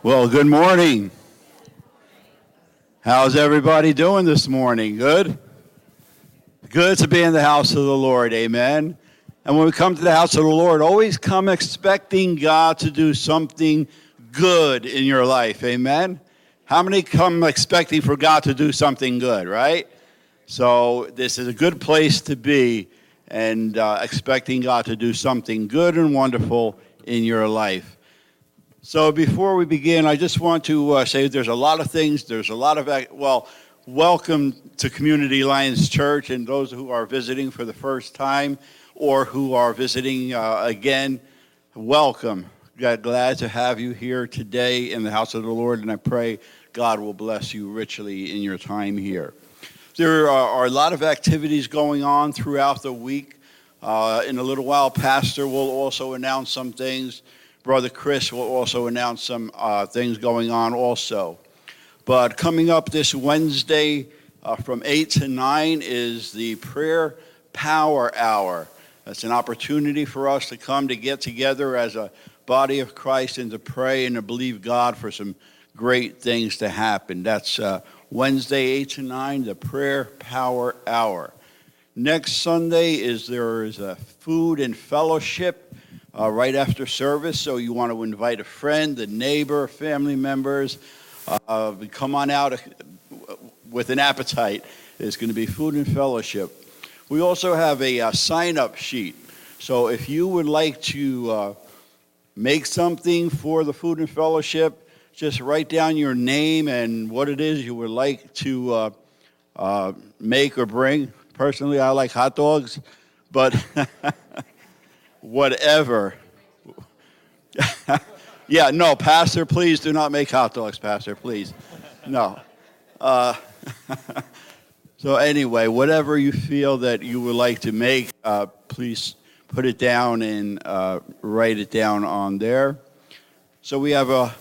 Well, good morning. How's everybody doing this morning? Good? Good to be in the house of the Lord. Amen. And when we come to the house of the Lord, always come expecting God to do something good in your life. Amen. How many come expecting for God to do something good, right? So, this is a good place to be and uh, expecting God to do something good and wonderful in your life. So before we begin, I just want to uh, say there's a lot of things. There's a lot of, well, welcome to Community Alliance Church and those who are visiting for the first time or who are visiting uh, again, welcome. Glad to have you here today in the house of the Lord, and I pray God will bless you richly in your time here. There are, are a lot of activities going on throughout the week. Uh, in a little while, Pastor will also announce some things. Brother Chris will also announce some uh, things going on also. But coming up this Wednesday uh, from 8 to 9 is the Prayer Power Hour. That's an opportunity for us to come to get together as a body of Christ and to pray and to believe God for some great things to happen. That's uh, Wednesday, 8 to 9, the Prayer Power Hour. Next Sunday is there is a food and fellowship uh, right after service, so you want to invite a friend, a neighbor, family members. Uh, come on out uh, with an appetite. There's going to be food and fellowship. We also have a, a uh, sign up sheet. So if you would like to uh, make something for the food and fellowship, just write down your name and what it is you would like to uh, make or bring. Personally, I like hot dogs, but whatever. yeah, no, Pastor, please do not make hot dogs, Pastor, please. No. Uh, so, anyway, whatever you feel that you would like to make, uh, please put it down and uh, write it down on there. So, we have a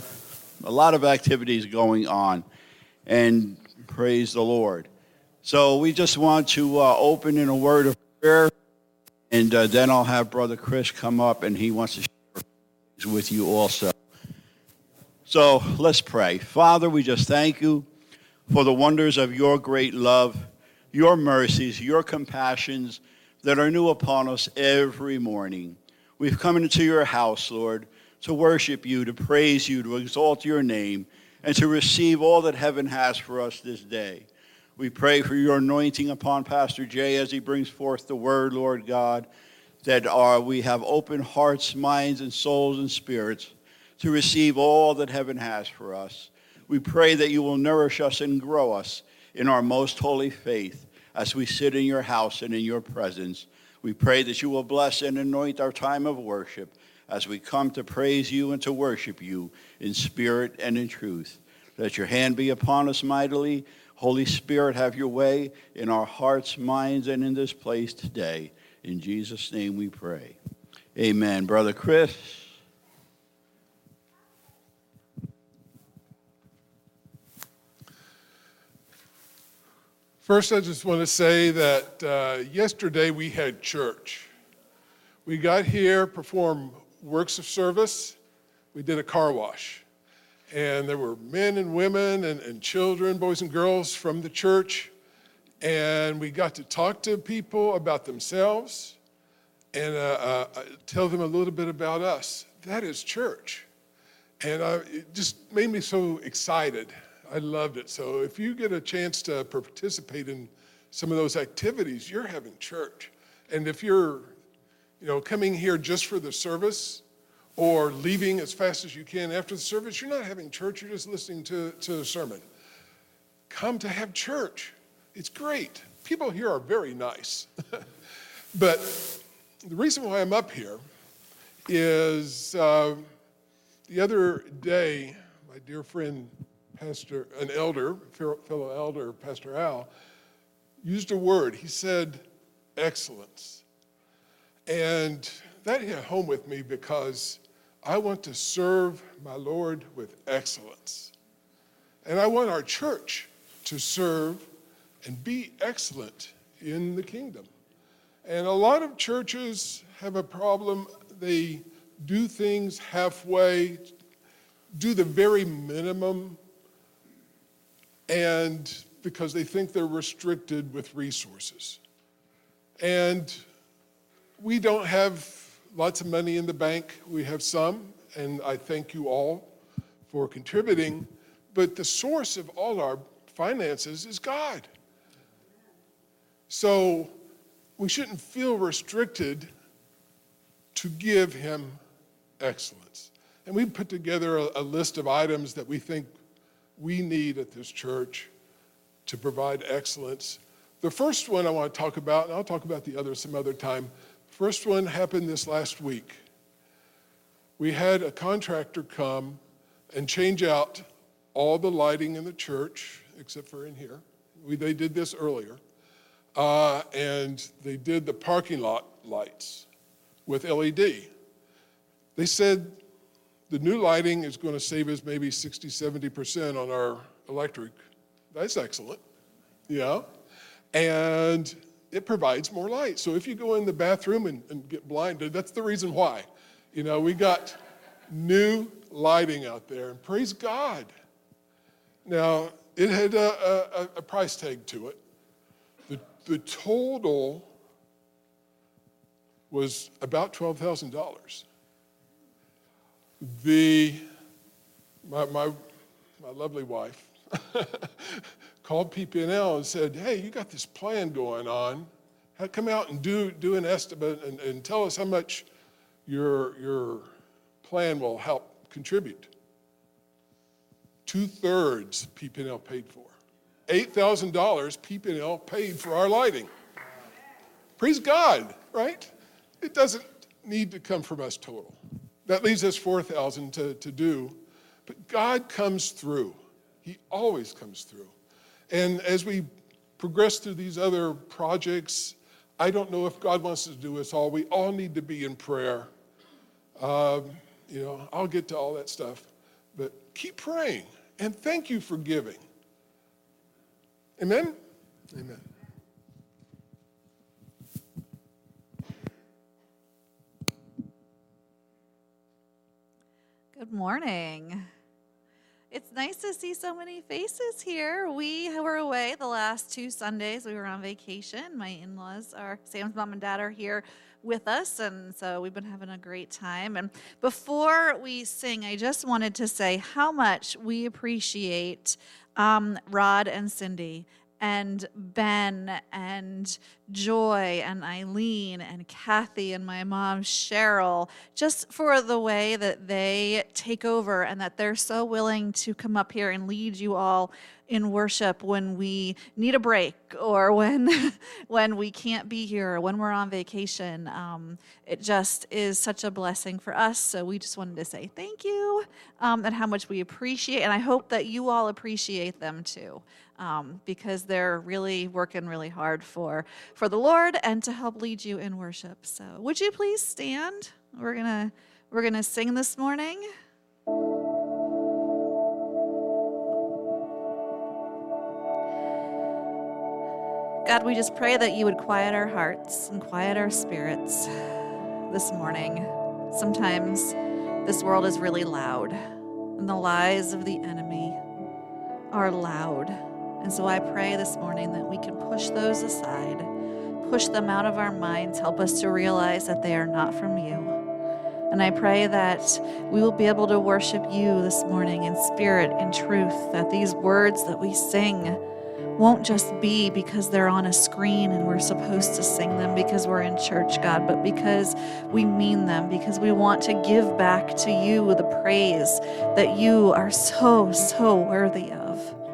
a lot of activities going on, and praise the Lord. So we just want to uh, open in a word of prayer, and uh, then I'll have Brother Chris come up, and he wants to share with you also. So let's pray. Father, we just thank you for the wonders of your great love, your mercies, your compassions that are new upon us every morning. We've come into your house, Lord to worship you, to praise you, to exalt your name, and to receive all that heaven has for us this day. We pray for your anointing upon Pastor Jay as he brings forth the word, Lord God, that are, we have open hearts, minds, and souls and spirits to receive all that heaven has for us. We pray that you will nourish us and grow us in our most holy faith as we sit in your house and in your presence. We pray that you will bless and anoint our time of worship as we come to praise you and to worship you in spirit and in truth. Let your hand be upon us mightily. Holy Spirit, have your way in our hearts, minds, and in this place today. In Jesus' name we pray. Amen. Brother Chris. First, I just want to say that uh, yesterday we had church. We got here, performed works of service, we did a car wash. And there were men and women and, and children, boys and girls from the church. And we got to talk to people about themselves and uh, uh, tell them a little bit about us. That is church. And uh, it just made me so excited. I loved it. So if you get a chance to participate in some of those activities, you're having church. And if you're you know, coming here just for the service or leaving as fast as you can after the service, you're not having church, you're just listening to, to a sermon. Come to have church. It's great. People here are very nice. but the reason why I'm up here is uh, the other day, my dear friend, Pastor, an elder, fellow elder, Pastor Al, used a word. He said, excellence. And that hit home with me because I want to serve my Lord with excellence. And I want our church to serve and be excellent in the kingdom. And a lot of churches have a problem. They do things halfway do the very minimum and because they think they're restricted with resources. And we don't have lots of money in the bank. We have some, and I thank you all for contributing. But the source of all our finances is God. So we shouldn't feel restricted to give Him excellence. And we put together a, a list of items that we think we need at this church to provide excellence. The first one I want to talk about, and I'll talk about the other some other time. First one happened this last week. We had a contractor come and change out all the lighting in the church, except for in here. We, they did this earlier. Uh, and they did the parking lot lights with LED. They said the new lighting is going to save us maybe 60, 70% on our electric. That's excellent. Yeah. And it provides more light. So if you go in the bathroom and, and get blinded, that's the reason why. You know, we got new lighting out there, and praise God. Now, it had a, a, a price tag to it. The, the total was about $12,000 the, my, my, my lovely wife called PP&L and said, hey, you got this plan going on. Come out and do, do an estimate and, and tell us how much your, your plan will help contribute. Two thirds PP&L paid for. $8,000 PP&L paid for our lighting. Praise God, right? It doesn't need to come from us total. That leaves us 4,000 to, to do. But God comes through. He always comes through. And as we progress through these other projects, I don't know if God wants to do us all. We all need to be in prayer. Um, you know, I'll get to all that stuff. But keep praying. And thank you for giving. Amen? Amen. Good morning. It's nice to see so many faces here. We were away the last two Sundays. We were on vacation. My in laws are, Sam's mom and dad are here with us, and so we've been having a great time. And before we sing, I just wanted to say how much we appreciate um, Rod and Cindy and Ben and Joy and Eileen and Kathy and my mom Cheryl, just for the way that they take over and that they're so willing to come up here and lead you all in worship when we need a break or when when we can't be here or when we're on vacation. Um, it just is such a blessing for us. So we just wanted to say thank you um, and how much we appreciate, and I hope that you all appreciate them too. Um, because they're really working really hard for for the Lord and to help lead you in worship. So, would you please stand? We're gonna we're gonna sing this morning. God, we just pray that you would quiet our hearts and quiet our spirits this morning. Sometimes this world is really loud, and the lies of the enemy are loud. And so I pray this morning that we can push those aside, push them out of our minds, help us to realize that they are not from you. And I pray that we will be able to worship you this morning in spirit and truth, that these words that we sing won't just be because they're on a screen and we're supposed to sing them because we're in church, God, but because we mean them, because we want to give back to you the praise that you are so, so worthy of.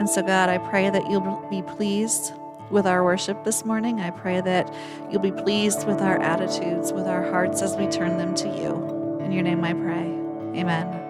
And so, God, I pray that you'll be pleased with our worship this morning. I pray that you'll be pleased with our attitudes, with our hearts as we turn them to you. In your name I pray. Amen.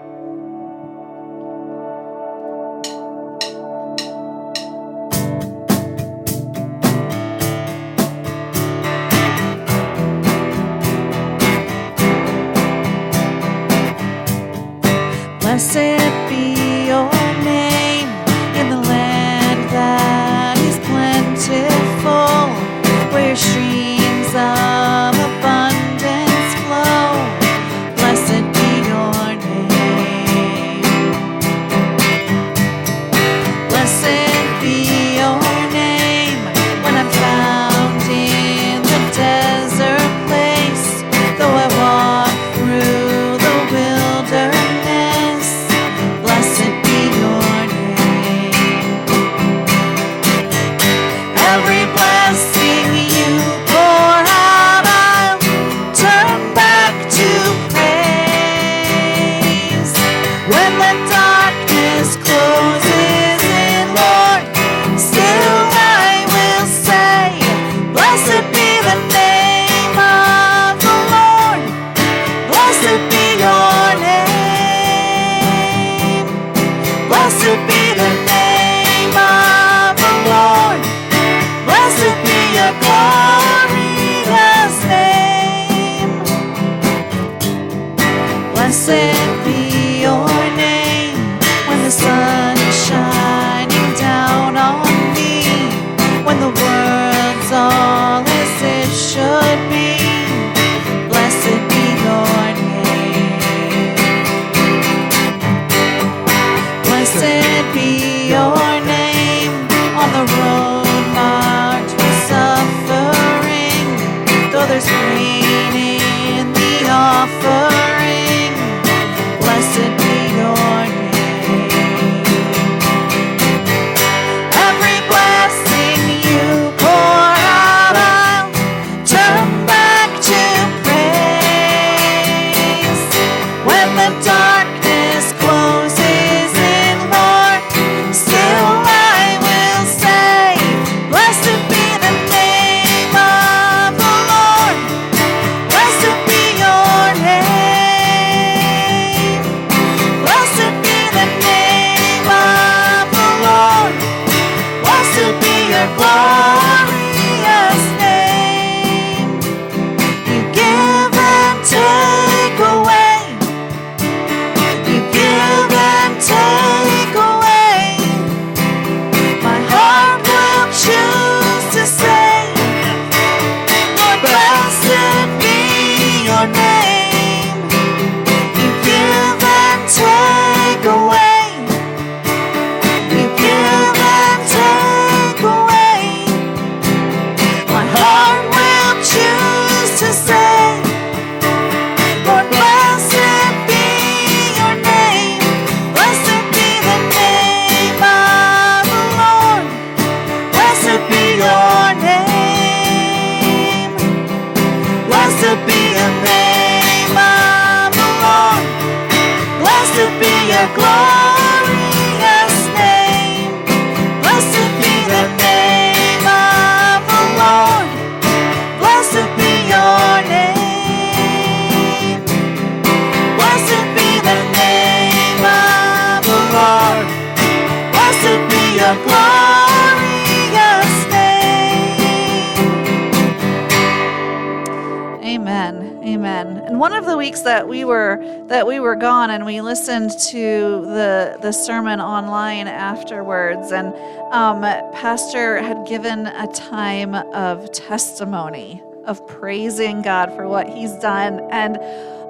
Weeks that we were that we were gone and we listened to the the sermon online afterwards. And um, pastor had given a time of testimony of praising god for what he's done. And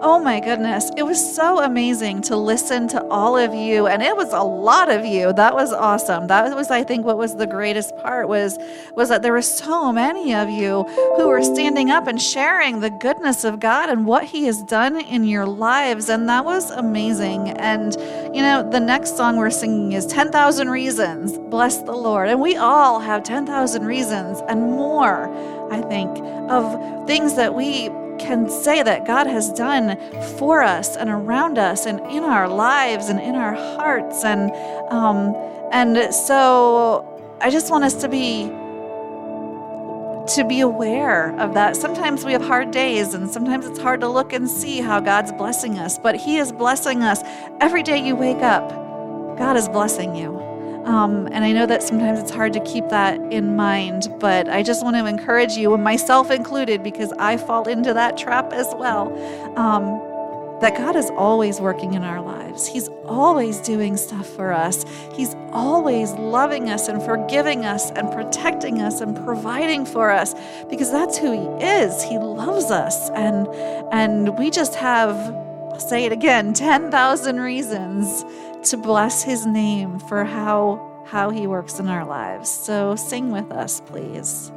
Oh my goodness. It was so amazing to listen to all of you and it was a lot of you. That was awesome. That was I think what was the greatest part was was that there were so many of you who were standing up and sharing the goodness of God and what he has done in your lives and that was amazing. And you know, the next song we're singing is 10,000 reasons. Bless the Lord. And we all have 10,000 reasons and more, I think, of things that we can say that God has done for us and around us and in our lives and in our hearts. And, um, and so I just want us to be to be aware of that. Sometimes we have hard days, and sometimes it's hard to look and see how God's blessing us, but He is blessing us. Every day you wake up, God is blessing you. Um, and I know that sometimes it's hard to keep that in mind, but I just want to encourage you, and myself included, because I fall into that trap as well, um, that God is always working in our lives. He's always doing stuff for us. He's always loving us and forgiving us and protecting us and providing for us because that's who He is. He loves us. And, and we just have, I'll say it again, 10,000 reasons to bless his name for how how he works in our lives. So sing with us, please.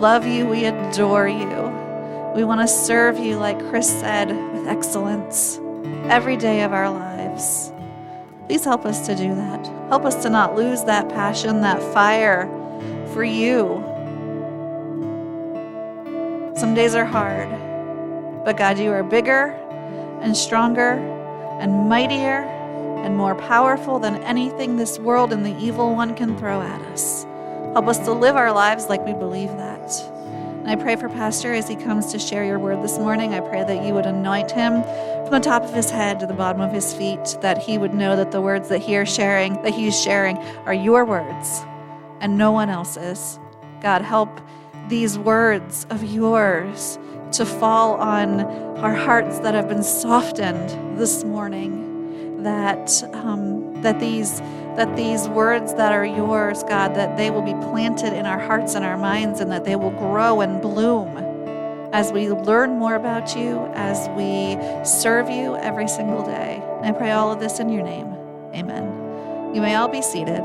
Love you. We adore you. We want to serve you, like Chris said, with excellence every day of our lives. Please help us to do that. Help us to not lose that passion, that fire for you. Some days are hard, but God, you are bigger and stronger and mightier and more powerful than anything this world and the evil one can throw at us. Help us to live our lives like we believe that. Pray for Pastor as he comes to share your word this morning. I pray that you would anoint him from the top of his head to the bottom of his feet, that he would know that the words that he is sharing, that he's sharing, are your words and no one else's. God, help these words of yours to fall on our hearts that have been softened this morning. That um, that these that these words that are yours, God, that they will be planted in our hearts and our minds, and that they will grow and bloom as we learn more about you, as we serve you every single day. And I pray all of this in your name. Amen. You may all be seated.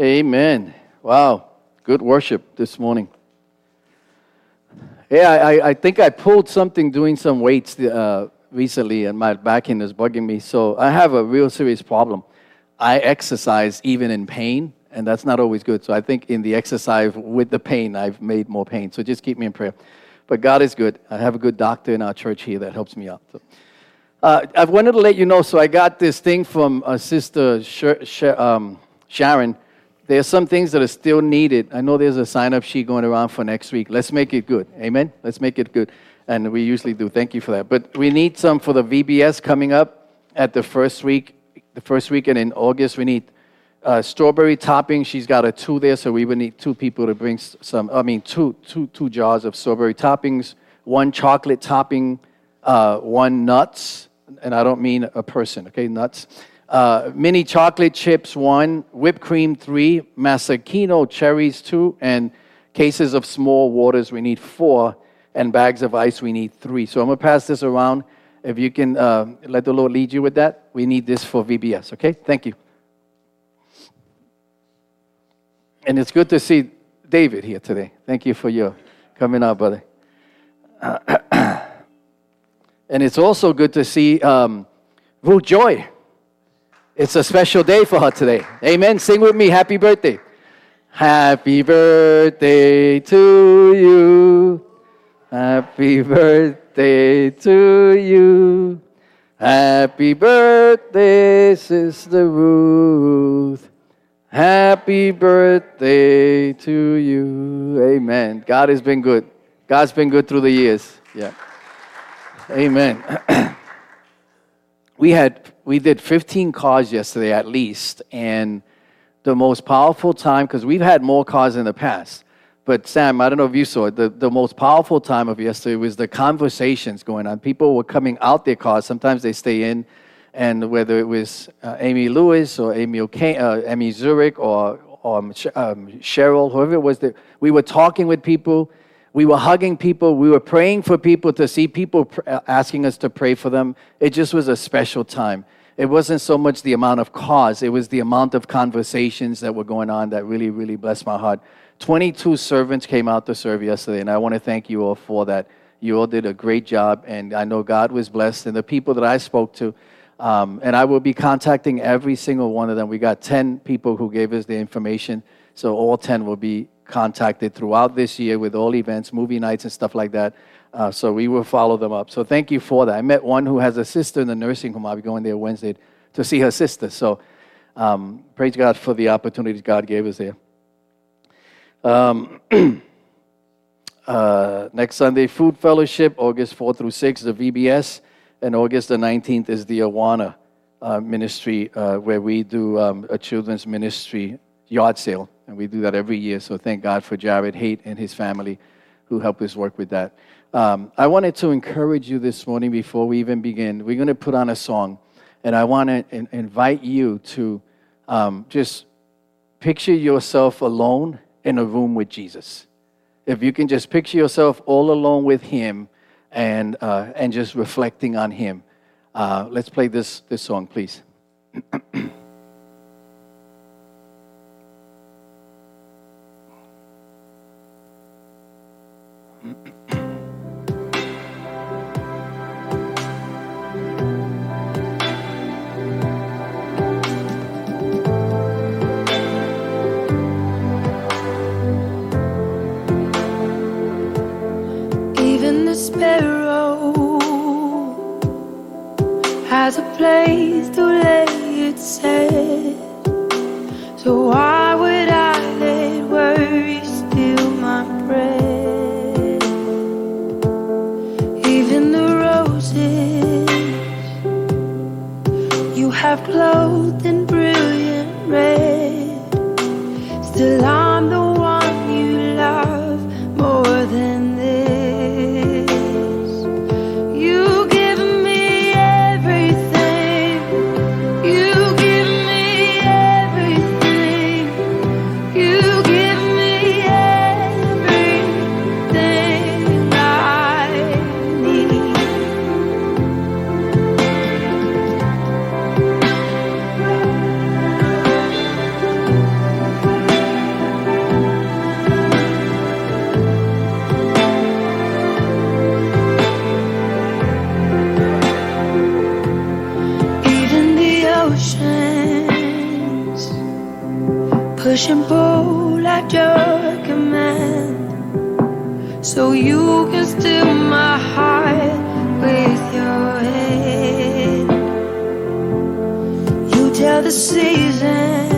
Amen. Wow. Good worship this morning. Yeah, I, I think I pulled something doing some weights uh, recently, and my back end is bugging me. So I have a real serious problem. I exercise even in pain, and that's not always good. So I think in the exercise with the pain, I've made more pain. So just keep me in prayer. But God is good. I have a good doctor in our church here that helps me out. So, uh, I wanted to let you know. So I got this thing from uh, Sister Sh- Sh- um, Sharon. There are some things that are still needed. I know there's a sign up sheet going around for next week. Let's make it good. Amen? Let's make it good. And we usually do. Thank you for that. But we need some for the VBS coming up at the first week, the first weekend in August. We need uh, strawberry topping. She's got a two there, so we would need two people to bring some. I mean, two, two, two jars of strawberry toppings, one chocolate topping uh, one nuts, and I don't mean a person, okay, nuts. Uh, mini chocolate chips, one. Whipped cream, three. Maraschino cherries, two. And cases of small waters, we need four. And bags of ice, we need three. So I'm going to pass this around. If you can uh, let the Lord lead you with that, we need this for VBS, okay? Thank you. And it's good to see David here today. Thank you for your coming out, brother. and it's also good to see um, Joy. It's a special day for her today. Amen. Sing with me. Happy birthday. Happy birthday to you. Happy birthday to you. Happy birthday, Sister Ruth. Happy birthday to you. Amen. God has been good. God's been good through the years. Yeah. Amen. we had we did 15 cars yesterday at least, and the most powerful time because we've had more cars in the past. But Sam, I don't know if you saw it. The, the most powerful time of yesterday was the conversations going on. People were coming out their cars. Sometimes they stay in, and whether it was uh, Amy Lewis or Amy uh, Amy Zurich or, or um, Cheryl, whoever it was, that we were talking with people. We were hugging people. We were praying for people to see people pr- uh, asking us to pray for them. It just was a special time. It wasn't so much the amount of cause, it was the amount of conversations that were going on that really, really blessed my heart. 22 servants came out to serve yesterday, and I want to thank you all for that. You all did a great job, and I know God was blessed. And the people that I spoke to, um, and I will be contacting every single one of them. We got 10 people who gave us the information, so all 10 will be contacted throughout this year with all events, movie nights, and stuff like that. Uh, so we will follow them up. So thank you for that. I met one who has a sister in the nursing home. I'll be going there Wednesday to see her sister. So um, praise God for the opportunities God gave us there. Um, uh, next Sunday, Food Fellowship, August 4 through 6, the VBS, and August the 19th is the Awana uh, ministry uh, where we do um, a children's ministry yard sale, and we do that every year. So thank God for Jared Haight and his family who help us work with that. Um, I wanted to encourage you this morning before we even begin. We're going to put on a song, and I want to in- invite you to um, just picture yourself alone in a room with Jesus. If you can just picture yourself all alone with Him and, uh, and just reflecting on Him. Uh, let's play this, this song, please. has a place to lay its head. So why would I let worry steal my bread? Even the roses you have clothed in brilliant red. Still, I'm pull at your command, so you can still my heart with your hand. You tell the seasons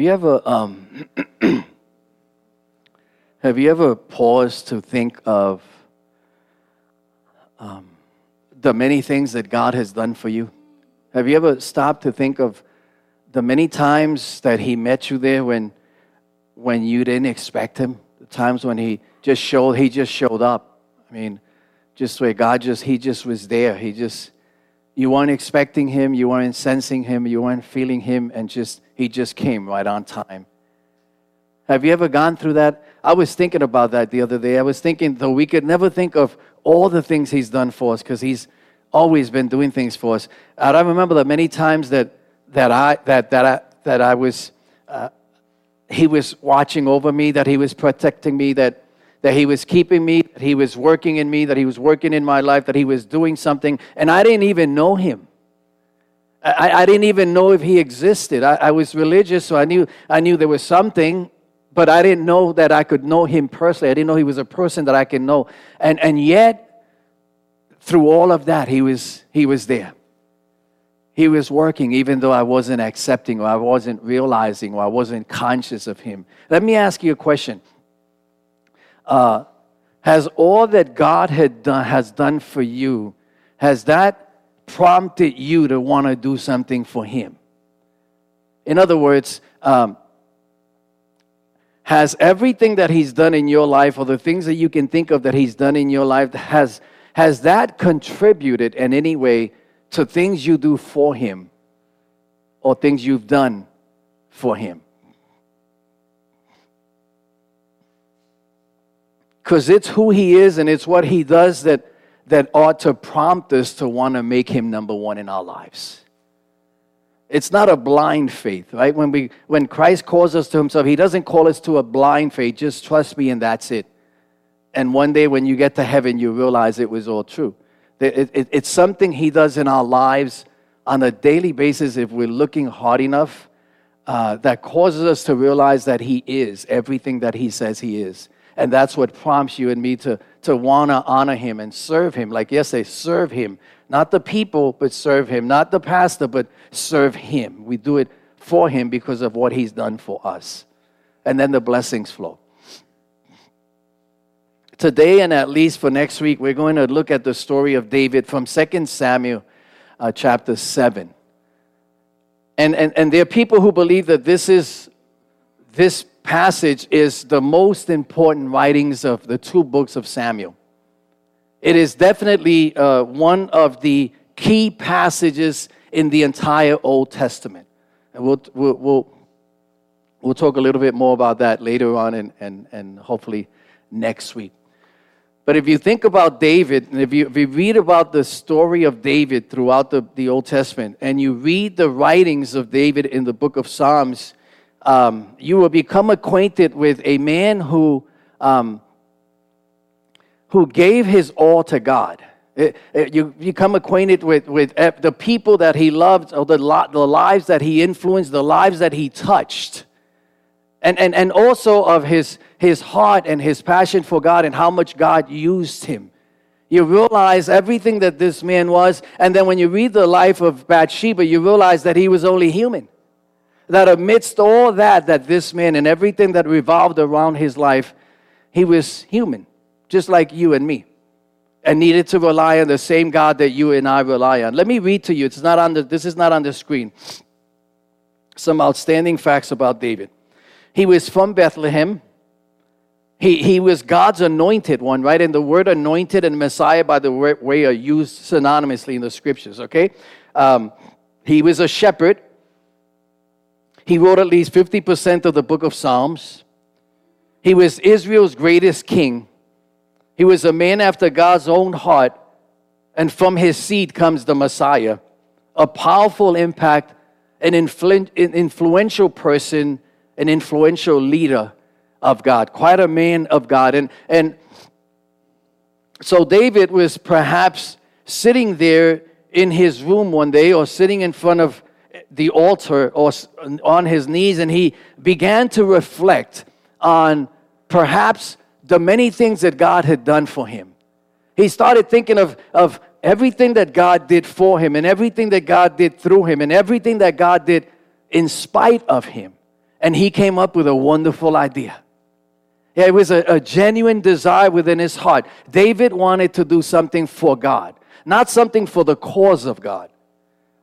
Have you ever um, have you ever paused to think of um, the many things that God has done for you? Have you ever stopped to think of the many times that He met you there when when you didn't expect Him? The times when He just showed He just showed up. I mean, just where God just He just was there. He just you weren't expecting him, you weren't sensing him, you weren't feeling him, and just he just came right on time. Have you ever gone through that? I was thinking about that the other day. I was thinking, though we could never think of all the things he's done for us because he's always been doing things for us. And I remember the many times that that I that that I that I was uh, he was watching over me, that he was protecting me, that that he was keeping me, that he was working in me, that he was working in my life, that he was doing something, and I didn't even know him. I, I didn't even know if he existed. I, I was religious, so I knew I knew there was something, but I didn't know that I could know him personally. I didn't know he was a person that I can know. And and yet, through all of that, he was he was there. He was working, even though I wasn't accepting or I wasn't realizing or I wasn't conscious of him. Let me ask you a question. Uh, has all that God had done, has done for you, has that prompted you to want to do something for Him? In other words, um, has everything that He's done in your life, or the things that you can think of that He's done in your life, has has that contributed in any way to things you do for Him, or things you've done for Him? Because it's who he is and it's what he does that, that ought to prompt us to want to make him number one in our lives. It's not a blind faith, right? When, we, when Christ calls us to himself, he doesn't call us to a blind faith, just trust me and that's it. And one day when you get to heaven, you realize it was all true. It, it, it's something he does in our lives on a daily basis if we're looking hard enough uh, that causes us to realize that he is everything that he says he is. And that's what prompts you and me to, to want to honor him and serve him. Like yesterday, serve him. Not the people, but serve him. Not the pastor, but serve him. We do it for him because of what he's done for us. And then the blessings flow. Today, and at least for next week, we're going to look at the story of David from 2 Samuel uh, chapter 7. And, and, and there are people who believe that this is this passage is the most important writings of the two books of Samuel. It is definitely uh, one of the key passages in the entire Old Testament. And we'll, we'll, we'll We'll talk a little bit more about that later on and, and, and hopefully next week. But if you think about David, and if you, if you read about the story of David throughout the, the Old Testament, and you read the writings of David in the book of Psalms, um, you will become acquainted with a man who, um, who gave his all to God. It, it, you become acquainted with, with the people that he loved, or the, the lives that he influenced, the lives that he touched and, and, and also of his, his heart and his passion for God and how much God used him. You realize everything that this man was, and then when you read the life of Bathsheba, you realize that he was only human. That amidst all that, that this man and everything that revolved around his life, he was human, just like you and me, and needed to rely on the same God that you and I rely on. Let me read to you. It's not on the, this is not on the screen. Some outstanding facts about David. He was from Bethlehem. He, he was God's anointed one, right? And the word anointed and Messiah, by the way, are used synonymously in the scriptures, okay? Um, he was a shepherd. He wrote at least 50% of the book of Psalms. He was Israel's greatest king. He was a man after God's own heart. And from his seed comes the Messiah, a powerful impact, an influ- influential person an influential leader of God, quite a man of God. And, and so David was perhaps sitting there in his room one day or sitting in front of the altar or on his knees and he began to reflect on perhaps the many things that God had done for him. He started thinking of, of everything that God did for him and everything that God did through him and everything that God did in spite of him. And he came up with a wonderful idea. Yeah, it was a, a, genuine desire within his heart. David wanted to do something for God, not something for the cause of God.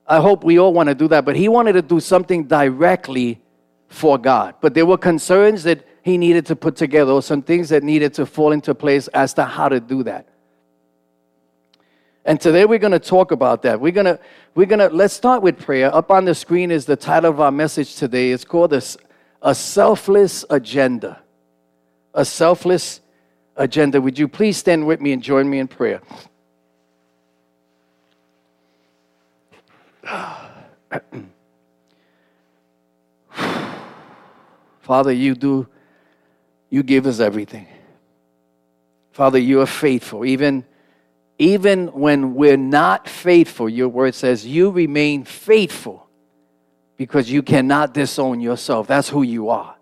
I hope we all want to do that, but he wanted to do something directly for God. But there were concerns that he needed to put together, or some things that needed to fall into place as to how to do that. And today we're going to talk about that. We're going to, we're going to, let's start with prayer. Up on the screen is the title of our message today. It's called this a selfless agenda. A selfless agenda. Would you please stand with me and join me in prayer? Father, you do, you give us everything. Father, you are faithful. Even, even when we're not faithful, your word says you remain faithful because you cannot disown yourself. That's who you are.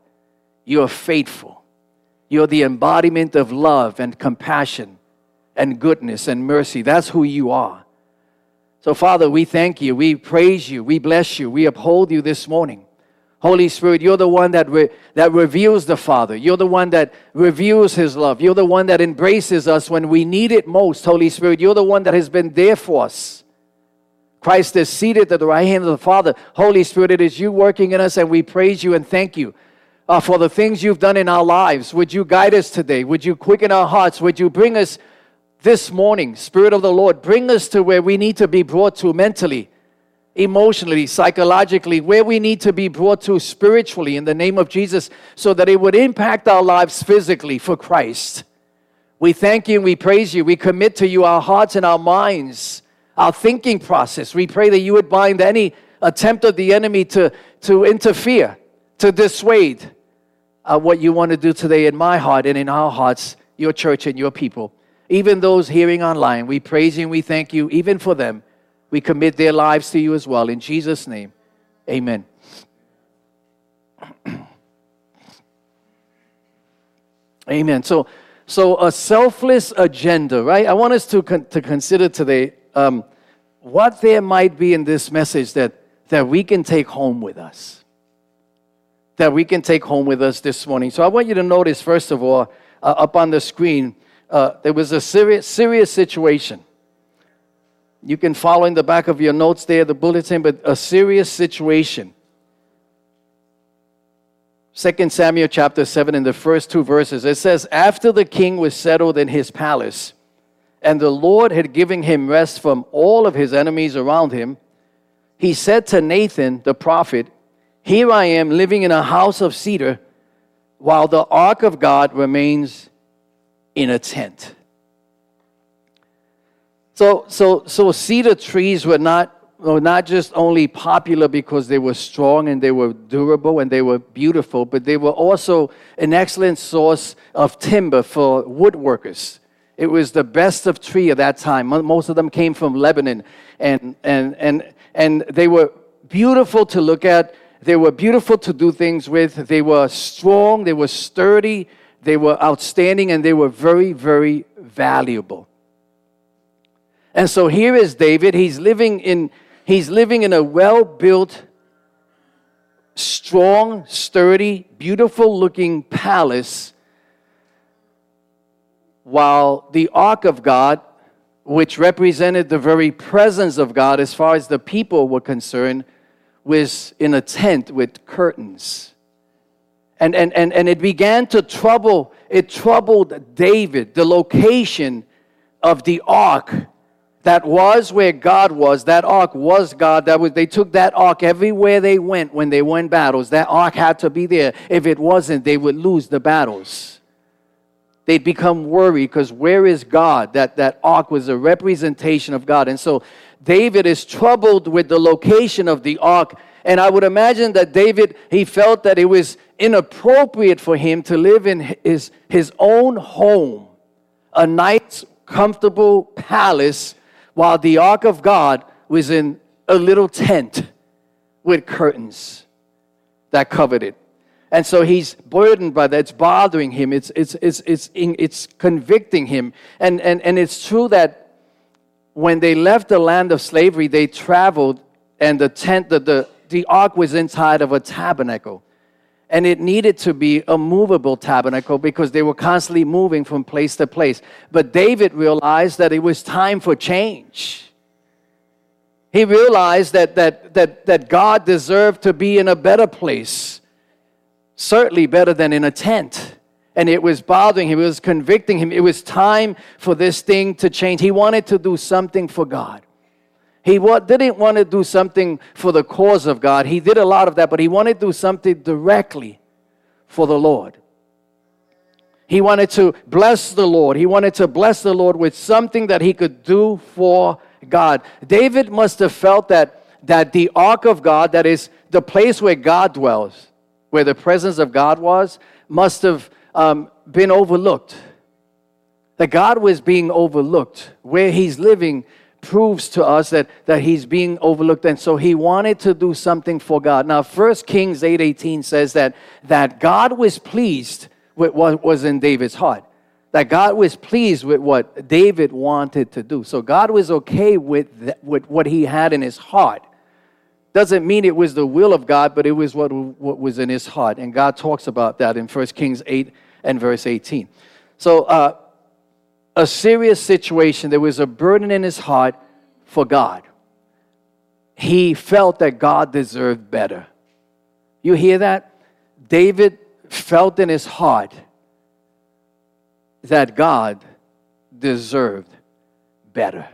You're faithful. You're the embodiment of love and compassion and goodness and mercy. That's who you are. So, Father, we thank you. We praise you. We bless you. We uphold you this morning. Holy Spirit, you're the one that, re- that reveals the Father. You're the one that reveals His love. You're the one that embraces us when we need it most, Holy Spirit. You're the one that has been there for us. Christ is seated at the right hand of the Father. Holy Spirit, it is you working in us, and we praise you and thank you uh, for the things you've done in our lives. Would you guide us today? Would you quicken our hearts? Would you bring us this morning, Spirit of the Lord, bring us to where we need to be brought to mentally, emotionally, psychologically, where we need to be brought to spiritually in the name of Jesus, so that it would impact our lives physically for Christ. We thank you and we praise you. We commit to you our hearts and our minds our thinking process. We pray that you would bind any attempt of the enemy to, to interfere, to dissuade uh, what you want to do today in my heart and in our hearts, your church and your people. Even those hearing online, we praise you and we thank you, even for them. We commit their lives to you as well. In Jesus' name, amen. amen. So, so a selfless agenda, right? I want us to, con- to consider today um, what there might be in this message that, that we can take home with us. That we can take home with us this morning. So I want you to notice, first of all, uh, up on the screen, uh, there was a serious, serious situation. You can follow in the back of your notes there, the bulletin, but a serious situation. 2 Samuel chapter 7, in the first two verses, it says, After the king was settled in his palace, and the Lord had given him rest from all of his enemies around him, he said to Nathan the prophet, here I am living in a house of cedar while the ark of God remains in a tent. So, so, so cedar trees were not, were not just only popular because they were strong and they were durable and they were beautiful, but they were also an excellent source of timber for woodworkers. It was the best of tree at that time. Most of them came from Lebanon, and, and, and, and they were beautiful to look at. They were beautiful to do things with. They were strong, they were sturdy, they were outstanding, and they were very, very valuable. And so here is David. He's living in, he's living in a well built, strong, sturdy, beautiful looking palace, while the ark of God, which represented the very presence of God as far as the people were concerned, was in a tent with curtains. And, and, and, and it began to trouble, it troubled David, the location of the ark that was where God was. That ark was God. That was they took that ark everywhere they went when they won battles. That ark had to be there. If it wasn't, they would lose the battles. They'd become worried because where is God? That that ark was a representation of God. And so David is troubled with the location of the ark. And I would imagine that David, he felt that it was inappropriate for him to live in his, his own home, a nice, comfortable palace while the ark of God was in a little tent with curtains that covered it. And so he's burdened by that. It's bothering him. It's, it's, it's, it's, it's convicting him. And, and, and it's true that when they left the land of slavery, they traveled, and the tent, the, the, the ark was inside of a tabernacle. And it needed to be a movable tabernacle because they were constantly moving from place to place. But David realized that it was time for change. He realized that, that, that, that God deserved to be in a better place, certainly better than in a tent. And it was bothering him, it was convicting him. It was time for this thing to change. He wanted to do something for God. He didn't want to do something for the cause of God. He did a lot of that, but he wanted to do something directly for the Lord. He wanted to bless the Lord. He wanted to bless the Lord with something that he could do for God. David must have felt that, that the ark of God, that is the place where God dwells, where the presence of God was, must have um, been overlooked. That God was being overlooked. Where he's living, proves to us that, that he's being overlooked and so he wanted to do something for god. Now First kings 8.18 says that, that god was pleased with what was in david's heart. That god was pleased with what david wanted to do. So god was okay with, with what he had in his heart. Doesn't mean it was the will of god but it was what, what was in his heart. And god talks about that in First kings 8 and verse 18 so uh, a serious situation. There was a burden in his heart for God. He felt that God deserved better. You hear that? David felt in his heart that God deserved better.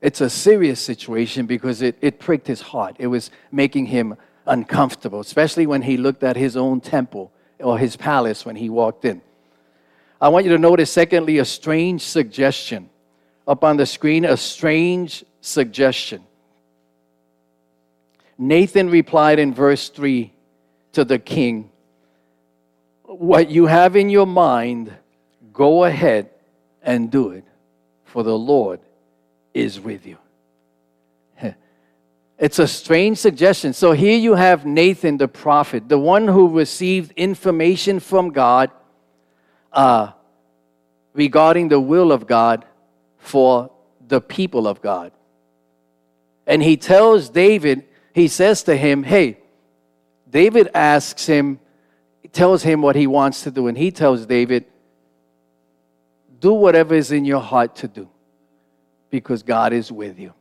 It's a serious situation because it, it pricked his heart. It was making him uncomfortable, especially when he looked at his own temple or his palace when he walked in. I want you to notice, secondly, a strange suggestion. Up on the screen, a strange suggestion. Nathan replied in verse 3 to the king, What you have in your mind, go ahead and do it, for the Lord is with you. It's a strange suggestion. So here you have Nathan the prophet, the one who received information from God uh, regarding the will of God for the people of God. And he tells David, he says to him, Hey, David asks him, tells him what he wants to do, and he tells David, Do whatever is in your heart to do, because God is with you.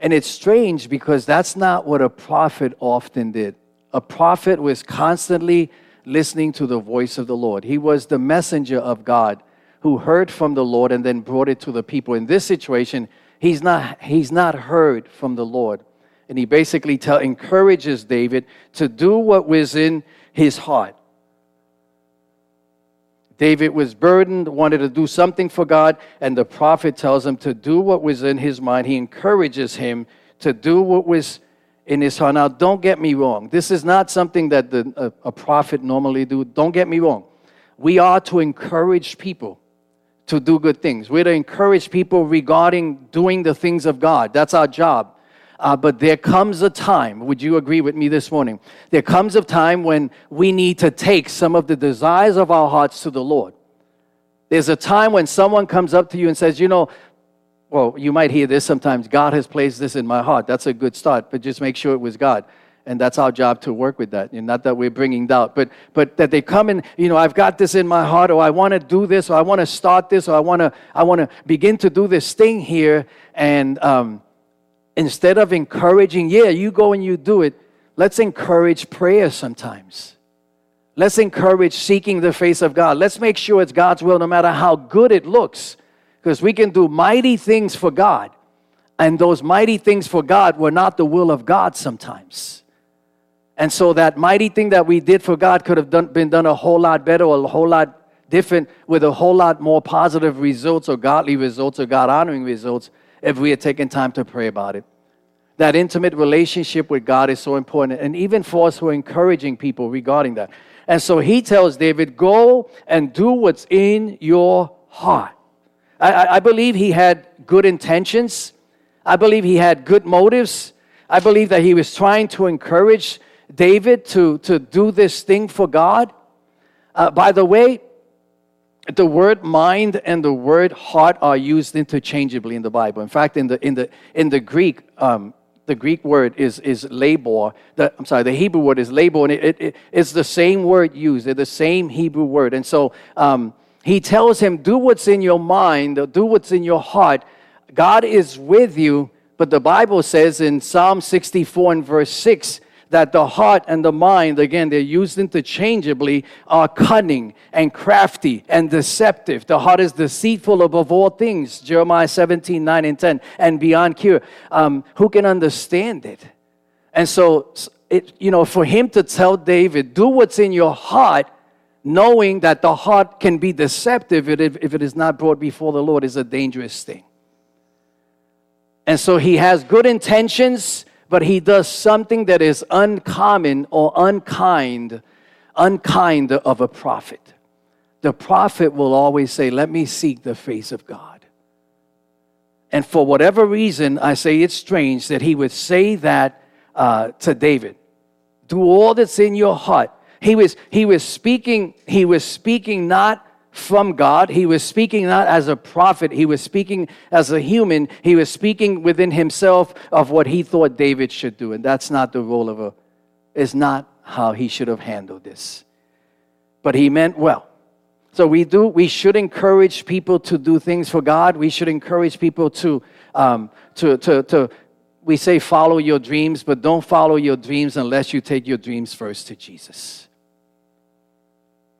And it's strange because that's not what a prophet often did. A prophet was constantly listening to the voice of the Lord. He was the messenger of God who heard from the Lord and then brought it to the people. In this situation, he's not, he's not heard from the Lord. And he basically tell, encourages David to do what was in his heart. David was burdened, wanted to do something for God, and the prophet tells him to do what was in his mind. He encourages him to do what was in his heart. Now, don't get me wrong. This is not something that the, a, a prophet normally do. Don't get me wrong. We are to encourage people to do good things. We're to encourage people regarding doing the things of God. That's our job. Uh, but there comes a time, would you agree with me this morning? There comes a time when we need to take some of the desires of our hearts to the Lord. There's a time when someone comes up to you and says, You know, well, you might hear this sometimes God has placed this in my heart. That's a good start, but just make sure it was God. And that's our job to work with that. And not that we're bringing doubt, but, but that they come and, you know, I've got this in my heart, or I want to do this, or I want to start this, or I want to, I want to begin to do this thing here. And, um, instead of encouraging, yeah, you go and you do it, let's encourage prayer sometimes. Let's encourage seeking the face of God. Let's make sure it's God's will no matter how good it looks. Because we can do mighty things for God, and those mighty things for God were not the will of God sometimes. And so that mighty thing that we did for God could have done, been done a whole lot better or a whole lot different with a whole lot more positive results or godly results or God honoring results if we had taken time to pray about it. That intimate relationship with God is so important. And even for us who are encouraging people regarding that. And so he tells David, Go and do what's in your heart. I, I believe he had good intentions. I believe he had good motives. I believe that he was trying to encourage David to, to do this thing for God. Uh, by the way, the word mind and the word heart are used interchangeably in the Bible. In fact, in the in the in the Greek, um, the Greek word is is labor. The, I'm sorry, the Hebrew word is labor, and it, it, it, it's the same word used. They're the same Hebrew word, and so um, he tells him, "Do what's in your mind, do what's in your heart. God is with you." But the Bible says in Psalm 64 and verse 6 that the heart and the mind, again, they're used interchangeably, are cunning and crafty and deceptive. The heart is deceitful above all things, Jeremiah 17, 9 and 10, and beyond cure. Um, who can understand it? And so, it, you know, for him to tell David, do what's in your heart, knowing that the heart can be deceptive if it is not brought before the Lord, is a dangerous thing. And so he has good intentions but he does something that is uncommon or unkind, unkind of a prophet. The prophet will always say, Let me seek the face of God. And for whatever reason, I say it's strange that he would say that uh, to David. Do all that's in your heart. He was, he was speaking, he was speaking not from God. He was speaking not as a prophet, he was speaking as a human. He was speaking within himself of what he thought David should do. And that's not the role of a, is not how he should have handled this. But he meant well. So we do, we should encourage people to do things for God. We should encourage people to, um, to, to, to, we say follow your dreams, but don't follow your dreams unless you take your dreams first to Jesus.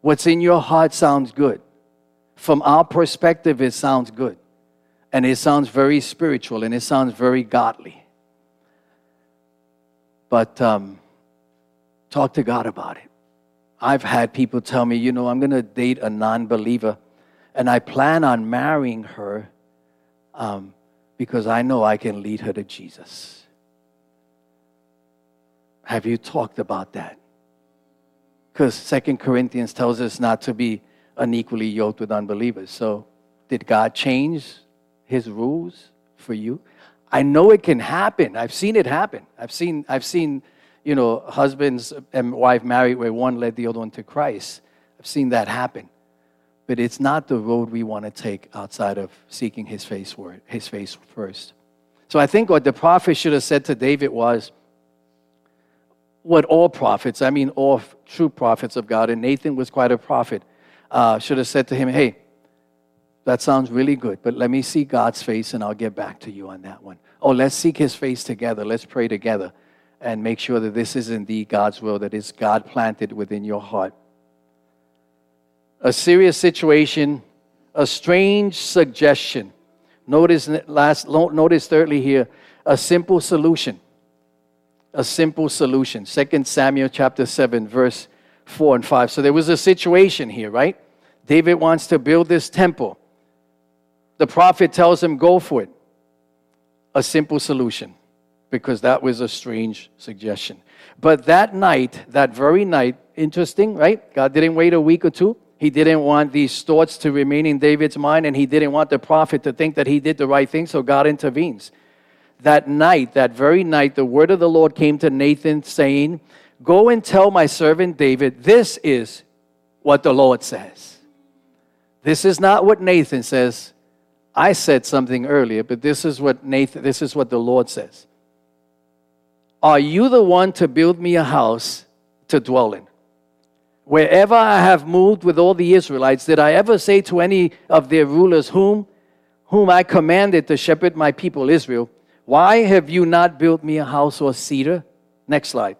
What's in your heart sounds good. From our perspective, it sounds good. And it sounds very spiritual and it sounds very godly. But um, talk to God about it. I've had people tell me, you know, I'm going to date a non believer and I plan on marrying her um, because I know I can lead her to Jesus. Have you talked about that? Because Second Corinthians tells us not to be unequally yoked with unbelievers. So, did God change His rules for you? I know it can happen. I've seen it happen. I've seen, I've seen, you know, husbands and wife married where one led the other one to Christ. I've seen that happen. But it's not the road we want to take outside of seeking His face, word, His face first. So I think what the prophet should have said to David was what all prophets, I mean all true prophets of God, and Nathan was quite a prophet, uh, should have said to him, Hey, that sounds really good, but let me see God's face and I'll get back to you on that one. Oh, let's seek his face together. Let's pray together and make sure that this is indeed God's will, that is God planted within your heart. A serious situation, a strange suggestion. Notice last notice thirdly here, a simple solution. A simple solution. 2 Samuel chapter 7, verse 4 and 5. So there was a situation here, right? David wants to build this temple. The prophet tells him, go for it. A simple solution, because that was a strange suggestion. But that night, that very night, interesting, right? God didn't wait a week or two. He didn't want these thoughts to remain in David's mind, and he didn't want the prophet to think that he did the right thing, so God intervenes. That night, that very night, the word of the Lord came to Nathan saying, Go and tell my servant David, this is what the Lord says. This is not what Nathan says. I said something earlier, but this is what Nathan, this is what the Lord says. Are you the one to build me a house to dwell in? Wherever I have moved with all the Israelites, did I ever say to any of their rulers, whom, whom I commanded to shepherd my people Israel, Why have you not built me a house or cedar? Next slide.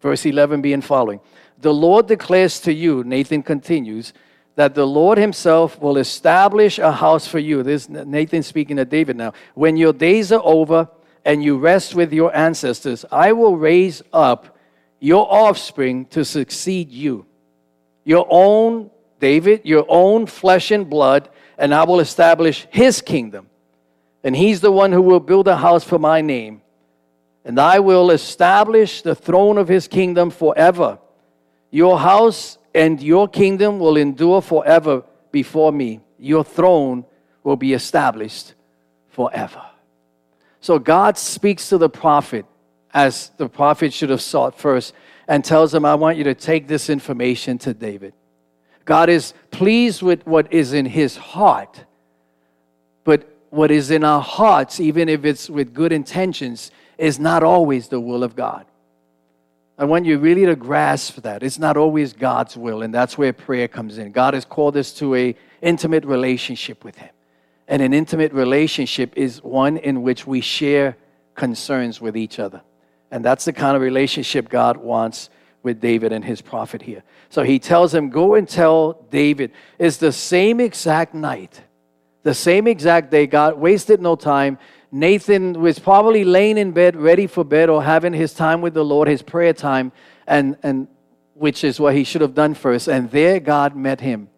Verse 11b and following. The Lord declares to you, Nathan continues, that the Lord Himself will establish a house for you. This Nathan speaking to David now. When your days are over and you rest with your ancestors, I will raise up your offspring to succeed you. Your own, David, your own flesh and blood, and I will establish his kingdom. And he's the one who will build a house for my name. And I will establish the throne of his kingdom forever. Your house and your kingdom will endure forever before me. Your throne will be established forever. So God speaks to the prophet as the prophet should have sought first, and tells him, I want you to take this information to David. God is pleased with what is in his heart, what is in our hearts, even if it's with good intentions, is not always the will of God. I want you really to grasp that. It's not always God's will, and that's where prayer comes in. God has called us to a intimate relationship with Him. And an intimate relationship is one in which we share concerns with each other. And that's the kind of relationship God wants with David and his prophet here. So he tells him, Go and tell David. It's the same exact night, the same exact day. God wasted no time. Nathan was probably laying in bed, ready for bed, or having his time with the Lord, his prayer time, and, and which is what he should have done first. And there God met him.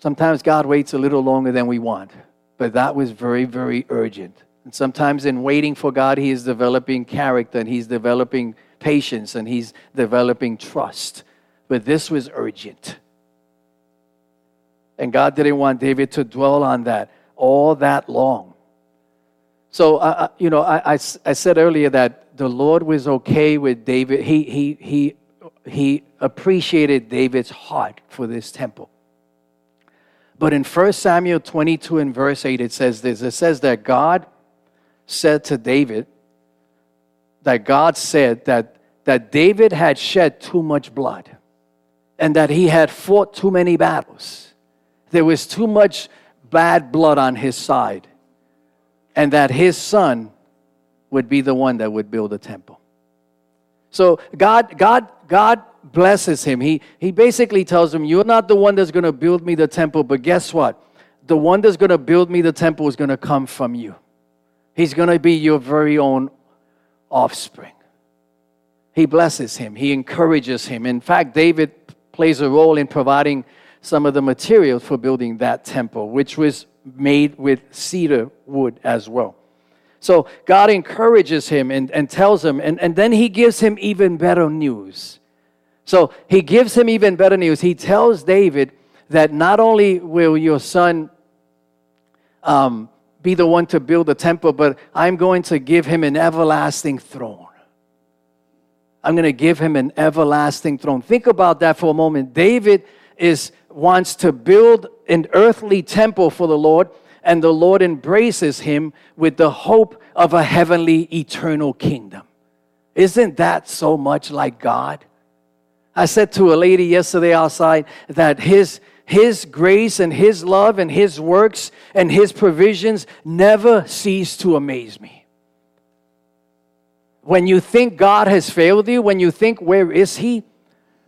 Sometimes God waits a little longer than we want, but that was very, very urgent. And sometimes in waiting for God, He is developing character and He's developing patience and He's developing trust. But this was urgent. And God didn't want David to dwell on that all that long. So, uh, you know, I, I, I said earlier that the Lord was okay with David. He, he, he, he appreciated David's heart for this temple. But in 1 Samuel 22 and verse 8, it says this it says that God said to David that God said that, that David had shed too much blood and that he had fought too many battles. There was too much bad blood on his side, and that his son would be the one that would build a temple. So God, God, God blesses him. He, he basically tells him, You're not the one that's going to build me the temple, but guess what? The one that's going to build me the temple is going to come from you. He's going to be your very own offspring. He blesses him, he encourages him. In fact, David plays a role in providing some of the materials for building that temple, which was made with cedar wood as well. So God encourages him and, and tells him, and, and then he gives him even better news. So he gives him even better news. He tells David that not only will your son um, be the one to build the temple, but I'm going to give him an everlasting throne. I'm going to give him an everlasting throne. Think about that for a moment. David is wants to build an earthly temple for the Lord, and the Lord embraces him with the hope of a heavenly eternal kingdom. Isn't that so much like God? I said to a lady yesterday outside that his his grace and His love and His works and His provisions never cease to amaze me. When you think God has failed you, when you think, where is He?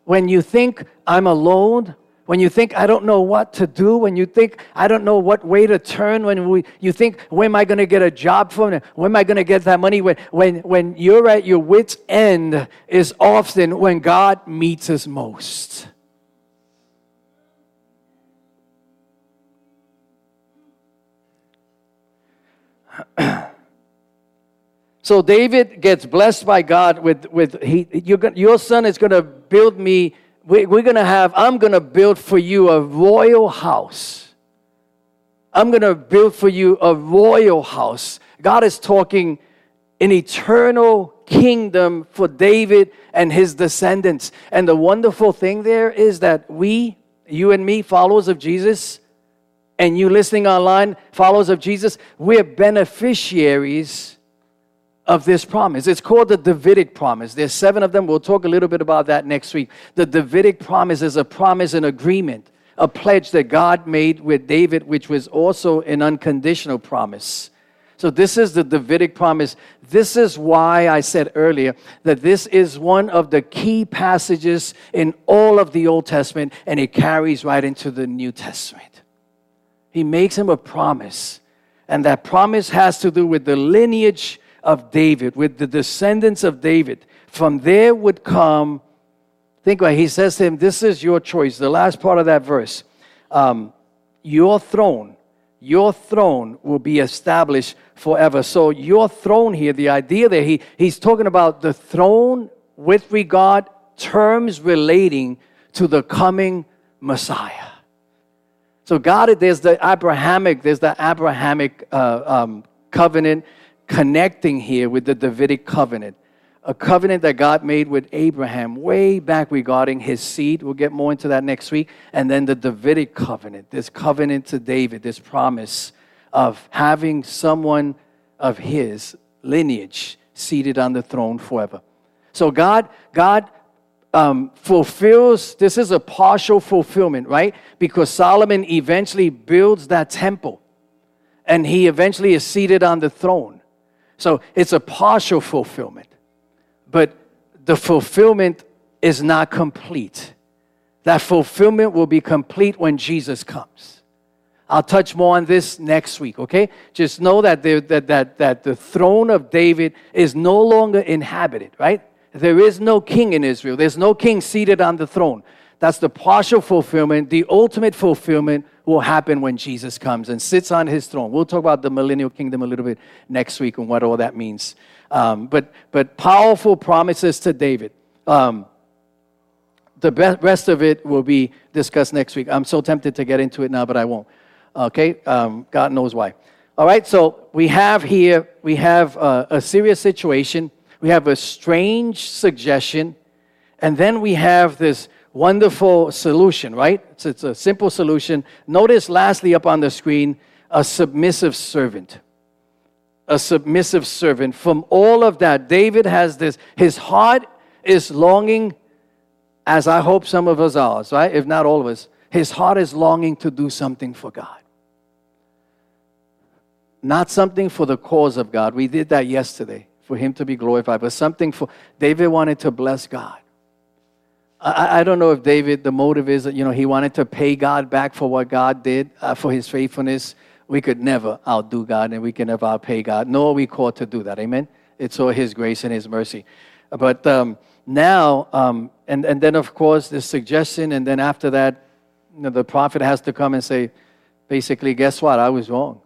When you think, I'm alone, when you think, I don't know what to do, when you think, I don't know what way to turn, when we, you think, when am I going to get a job from? When am I going to get that money? When, when, when you're at your wits' end is often when God meets us most. so David gets blessed by God with, with he, your son is going to build me we, we're going to have, I'm going to build for you a royal house. I'm going to build for you a royal house. God is talking an eternal kingdom for David and his descendants. And the wonderful thing there is that we, you and me, followers of Jesus, and you listening online, followers of Jesus, we're beneficiaries of this promise. It's called the Davidic promise. There's seven of them. We'll talk a little bit about that next week. The Davidic promise is a promise and agreement, a pledge that God made with David, which was also an unconditional promise. So, this is the Davidic promise. This is why I said earlier that this is one of the key passages in all of the Old Testament, and it carries right into the New Testament. He makes him a promise, and that promise has to do with the lineage of David, with the descendants of David. From there would come, think about it, he says to him, This is your choice. The last part of that verse. Um, your throne, your throne will be established forever. So, your throne here, the idea there, he, he's talking about the throne with regard terms relating to the coming Messiah. So God, there's the Abrahamic, there's the Abrahamic uh, um, covenant connecting here with the Davidic covenant, a covenant that God made with Abraham way back regarding his seed. We'll get more into that next week. And then the Davidic covenant, this covenant to David, this promise of having someone of his lineage seated on the throne forever. So God, God um, fulfills, this is a partial fulfillment, right? Because Solomon eventually builds that temple and he eventually is seated on the throne. So it's a partial fulfillment, but the fulfillment is not complete. That fulfillment will be complete when Jesus comes. I'll touch more on this next week, okay? Just know that the, that, that, that the throne of David is no longer inhabited, right? There is no king in Israel. There's no king seated on the throne. That's the partial fulfillment. The ultimate fulfillment will happen when Jesus comes and sits on his throne. We'll talk about the millennial kingdom a little bit next week and what all that means. Um, but, but powerful promises to David. Um, the rest of it will be discussed next week. I'm so tempted to get into it now, but I won't. Okay? Um, God knows why. All right, so we have here, we have a, a serious situation. We have a strange suggestion. And then we have this wonderful solution, right? It's, it's a simple solution. Notice, lastly, up on the screen, a submissive servant. A submissive servant. From all of that, David has this, his heart is longing, as I hope some of us are, right? If not all of us, his heart is longing to do something for God. Not something for the cause of God. We did that yesterday for him to be glorified, but something for David wanted to bless God. I, I don't know if David, the motive is that, you know, he wanted to pay God back for what God did, uh, for his faithfulness. We could never outdo God and we can never outpay God, nor are we called to do that. Amen? It's all his grace and his mercy. But um, now, um, and, and then of course, the suggestion, and then after that, you know, the prophet has to come and say, basically, guess what? I was wrong.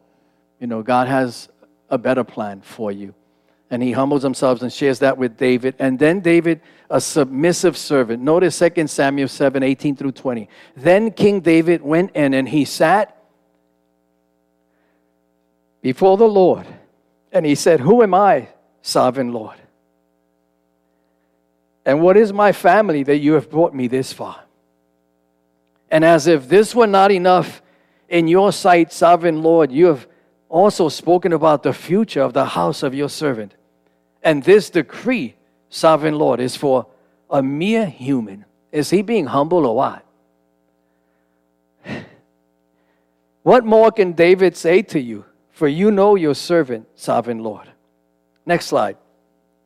You know, God has a better plan for you and he humbles himself and shares that with David. And then David, a submissive servant. Notice 2 Samuel 7 18 through 20. Then King David went in and he sat before the Lord and he said, Who am I, sovereign Lord? And what is my family that you have brought me this far? And as if this were not enough in your sight, sovereign Lord, you have also spoken about the future of the house of your servant. And this decree, sovereign Lord, is for a mere human. Is he being humble or what? What more can David say to you? For you know your servant, sovereign Lord. Next slide,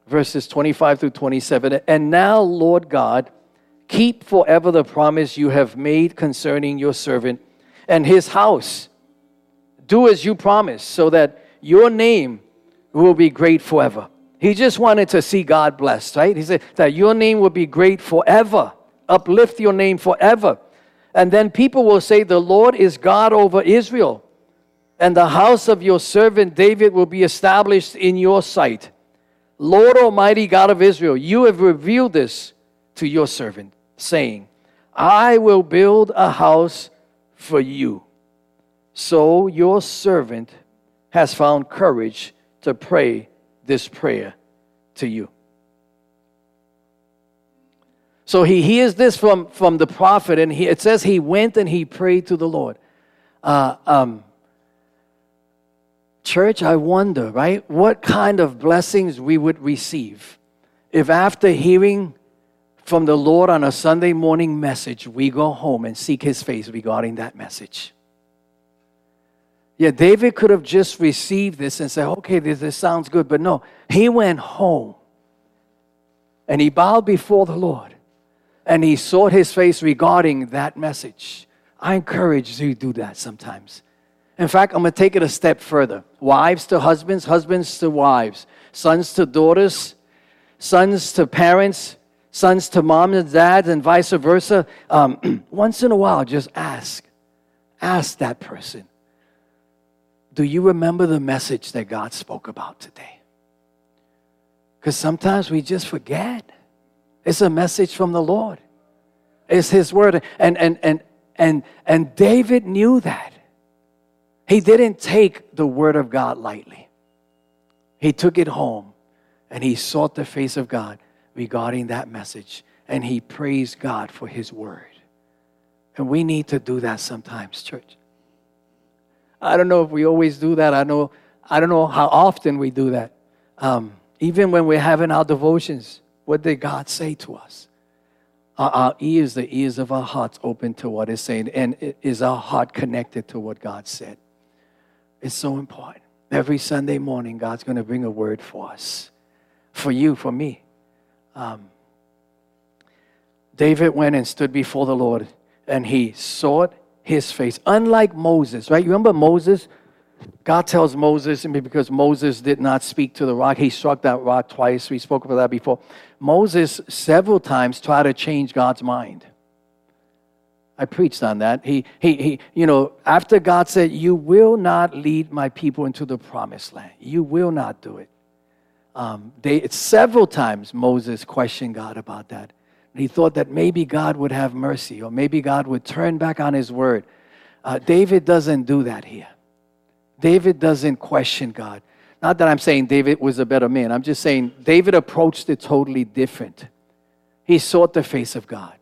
verses 25 through 27. And now, Lord God, keep forever the promise you have made concerning your servant and his house. Do as you promised, so that your name will be great forever. He just wanted to see God blessed, right? He said that your name will be great forever. Uplift your name forever. And then people will say, The Lord is God over Israel, and the house of your servant David will be established in your sight. Lord Almighty God of Israel, you have revealed this to your servant, saying, I will build a house for you. So your servant has found courage to pray this prayer to you. So he hears this from, from the prophet, and he, it says he went and he prayed to the Lord. Uh, um, church, I wonder, right, what kind of blessings we would receive if after hearing from the Lord on a Sunday morning message, we go home and seek his face regarding that message. Yeah, David could have just received this and said, okay, this, this sounds good. But no, he went home and he bowed before the Lord and he sought his face regarding that message. I encourage you to do that sometimes. In fact, I'm going to take it a step further. Wives to husbands, husbands to wives, sons to daughters, sons to parents, sons to moms and dads, and vice versa. Um, once in a while, just ask. Ask that person do you remember the message that God spoke about today? Because sometimes we just forget. It's a message from the Lord. It's his word. And and and and and David knew that. He didn't take the word of God lightly. He took it home and he sought the face of God regarding that message and he praised God for his word. And we need to do that sometimes, church. I don't know if we always do that. I know I don't know how often we do that. Um, even when we're having our devotions, what did God say to us? Are our ears, the ears of our hearts, open to what is saying? And is our heart connected to what God said? It's so important. Every Sunday morning, God's going to bring a word for us, for you, for me. Um, David went and stood before the Lord, and he sought his face. Unlike Moses, right? You remember Moses? God tells Moses, and because Moses did not speak to the rock, he struck that rock twice. We spoke about that before. Moses several times tried to change God's mind. I preached on that. He, he, he, you know, after God said, You will not lead my people into the promised land, you will not do it. Um, they, several times Moses questioned God about that. He thought that maybe God would have mercy or maybe God would turn back on his word. Uh, David doesn't do that here. David doesn't question God. Not that I'm saying David was a better man. I'm just saying David approached it totally different. He sought the face of God.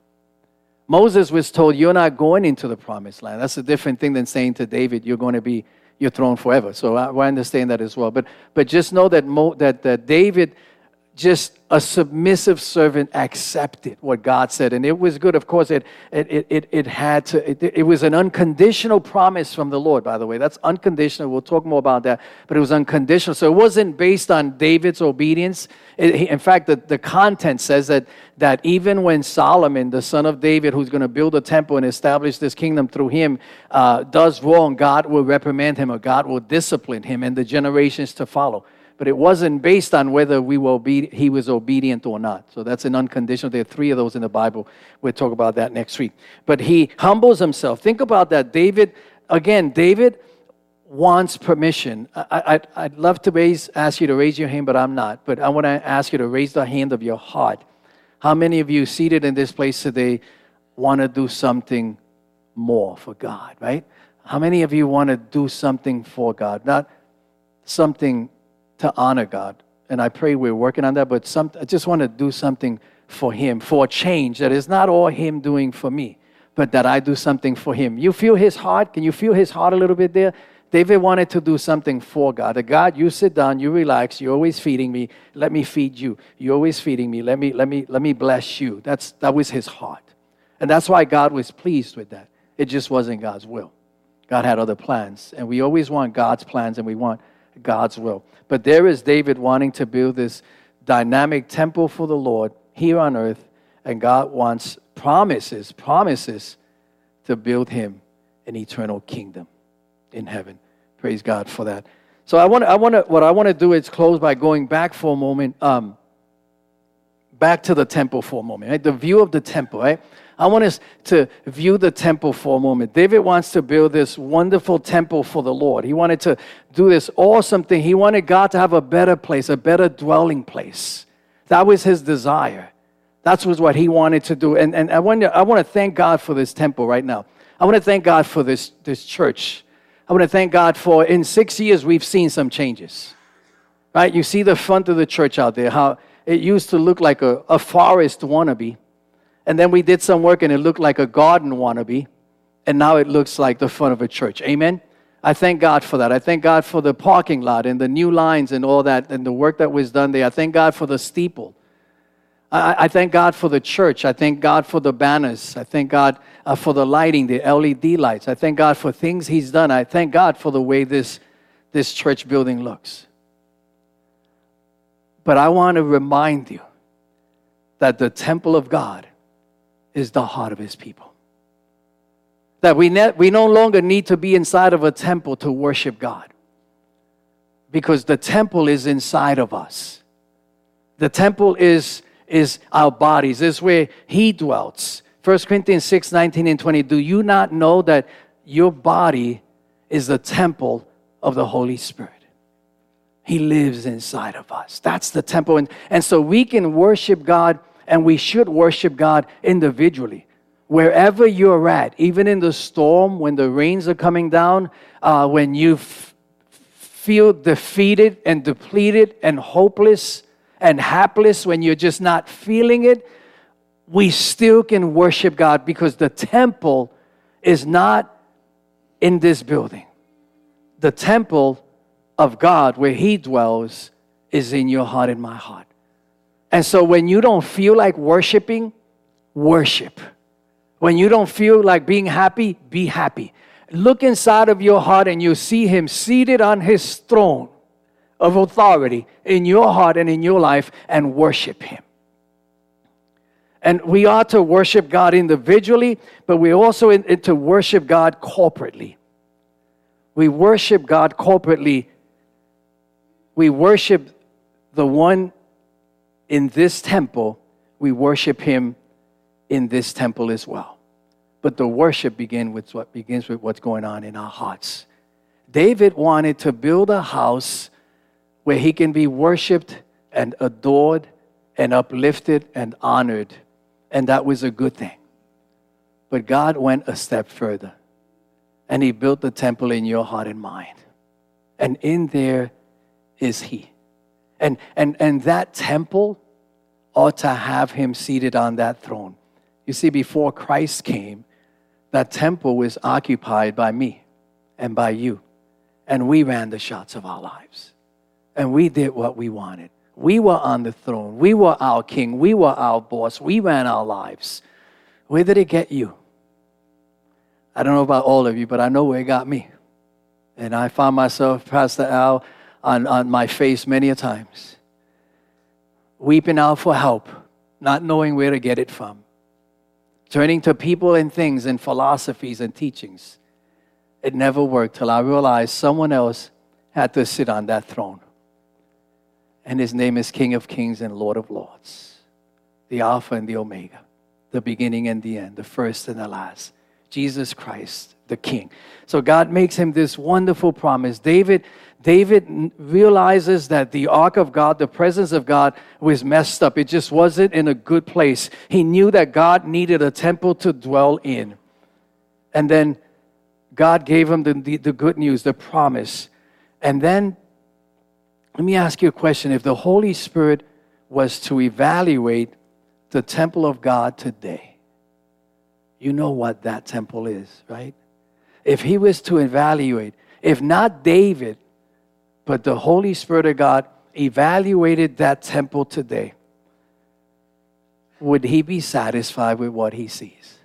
Moses was told, You're not going into the promised land. That's a different thing than saying to David, You're going to be your throne forever. So I, I understand that as well. But, but just know that, Mo, that, that David just a submissive servant accepted what God said. And it was good. Of course, it, it, it, it had to, it, it was an unconditional promise from the Lord, by the way. That's unconditional. We'll talk more about that. But it was unconditional. So it wasn't based on David's obedience. It, in fact, the, the content says that, that even when Solomon, the son of David, who's going to build a temple and establish this kingdom through him, uh, does wrong, God will reprimand him or God will discipline him and the generations to follow but it wasn't based on whether we were obe- he was obedient or not. So that's an unconditional. There are three of those in the Bible. We'll talk about that next week. But he humbles himself. Think about that. David, again, David wants permission. I, I, would love to raise, ask you to raise your hand, but I'm not. But I want to ask you to raise the hand of your heart. How many of you seated in this place today want to do something more for God, right? How many of you want to do something for God? Not something to honor God. And I pray we're working on that, but some, I just want to do something for Him, for a change that is not all Him doing for me, but that I do something for Him. You feel His heart? Can you feel His heart a little bit there? David wanted to do something for God. The God, you sit down, you relax, you're always feeding me. Let me feed you. You're always feeding me. Let me, let me, let me bless you. That's, that was his heart. And that's why God was pleased with that. It just wasn't God's will. God had other plans. And we always want God's plans and we want God's will. But there is David wanting to build this dynamic temple for the Lord here on earth And God wants promises, promises to build him an eternal kingdom in heaven. Praise God for that. So I want, I want to, what I want to do is close by going back for a moment, um, back to the temple for a moment, right? The view of the temple, right? I want us to view the temple for a moment. David wants to build this wonderful temple for the Lord. He wanted to do this awesome thing. He wanted God to have a better place, a better dwelling place. That was his desire. That's was what he wanted to do. And, and I, want to, I want to thank God for this temple right now. I want to thank God for this, this church. I want to thank God for in six years we've seen some changes. Right? You see the front of the church out there, how it used to look like a, a forest wannabe. And then we did some work and it looked like a garden wannabe. And now it looks like the front of a church. Amen? I thank God for that. I thank God for the parking lot and the new lines and all that and the work that was done there. I thank God for the steeple. I, thank God for the church. I thank God for the banners. I thank God uh, for the lighting, the LED lights. I thank God for things He's done. I thank God for the way this, this church building looks. But I want to remind you that the temple of God is the heart of His people. That we, ne- we no longer need to be inside of a temple to worship God because the temple is inside of us. The temple is is our bodies. This is where He dwells. 1 Corinthians 6 19 and 20. Do you not know that your body is the temple of the Holy Spirit? He lives inside of us. That's the temple. And, and so we can worship God and we should worship God individually. Wherever you're at, even in the storm, when the rains are coming down, uh, when you f- feel defeated and depleted and hopeless, and hapless, when you're just not feeling it, we still can worship God because the temple is not in this building. The temple of God, where He dwells, is in your heart and my heart. And so when you don't feel like worshiping, worship. When you don't feel like being happy, be happy. Look inside of your heart and you see Him seated on His throne of authority in your heart and in your life and worship Him. And we are to worship God individually, but we also in, in to worship God corporately. We worship God corporately. We worship the one in this temple. We worship Him in this temple as well. But the worship begin with what begins with what's going on in our hearts. David wanted to build a house where he can be worshiped and adored and uplifted and honored. And that was a good thing. But God went a step further and he built the temple in your heart and mind. And in there is he. And, and, and that temple ought to have him seated on that throne. You see, before Christ came, that temple was occupied by me and by you. And we ran the shots of our lives and we did what we wanted. We were on the throne. We were our king. We were our boss. We ran our lives. Where did it get you? I don't know about all of you, but I know where it got me. And I found myself, Pastor Al, on, on my face many a times, weeping out for help, not knowing where to get it from, turning to people and things and philosophies and teachings. It never worked till I realized someone else had to sit on that throne and his name is King of Kings and Lord of Lords, the Alpha and the Omega, the beginning and the end, the first and the last. Jesus Christ, the King. So God makes him this wonderful promise. David, David realizes that the ark of God, the presence of God, was messed up. It just wasn't in a good place. He knew that God needed a temple to dwell in. And then God gave him the, the, the good news, the promise. And then let me ask you a question. If the Holy Spirit was to evaluate the temple of God today, you know what that temple is, right? If he was to evaluate, if not David, but the Holy Spirit of God evaluated that temple today, would he be satisfied with what he sees?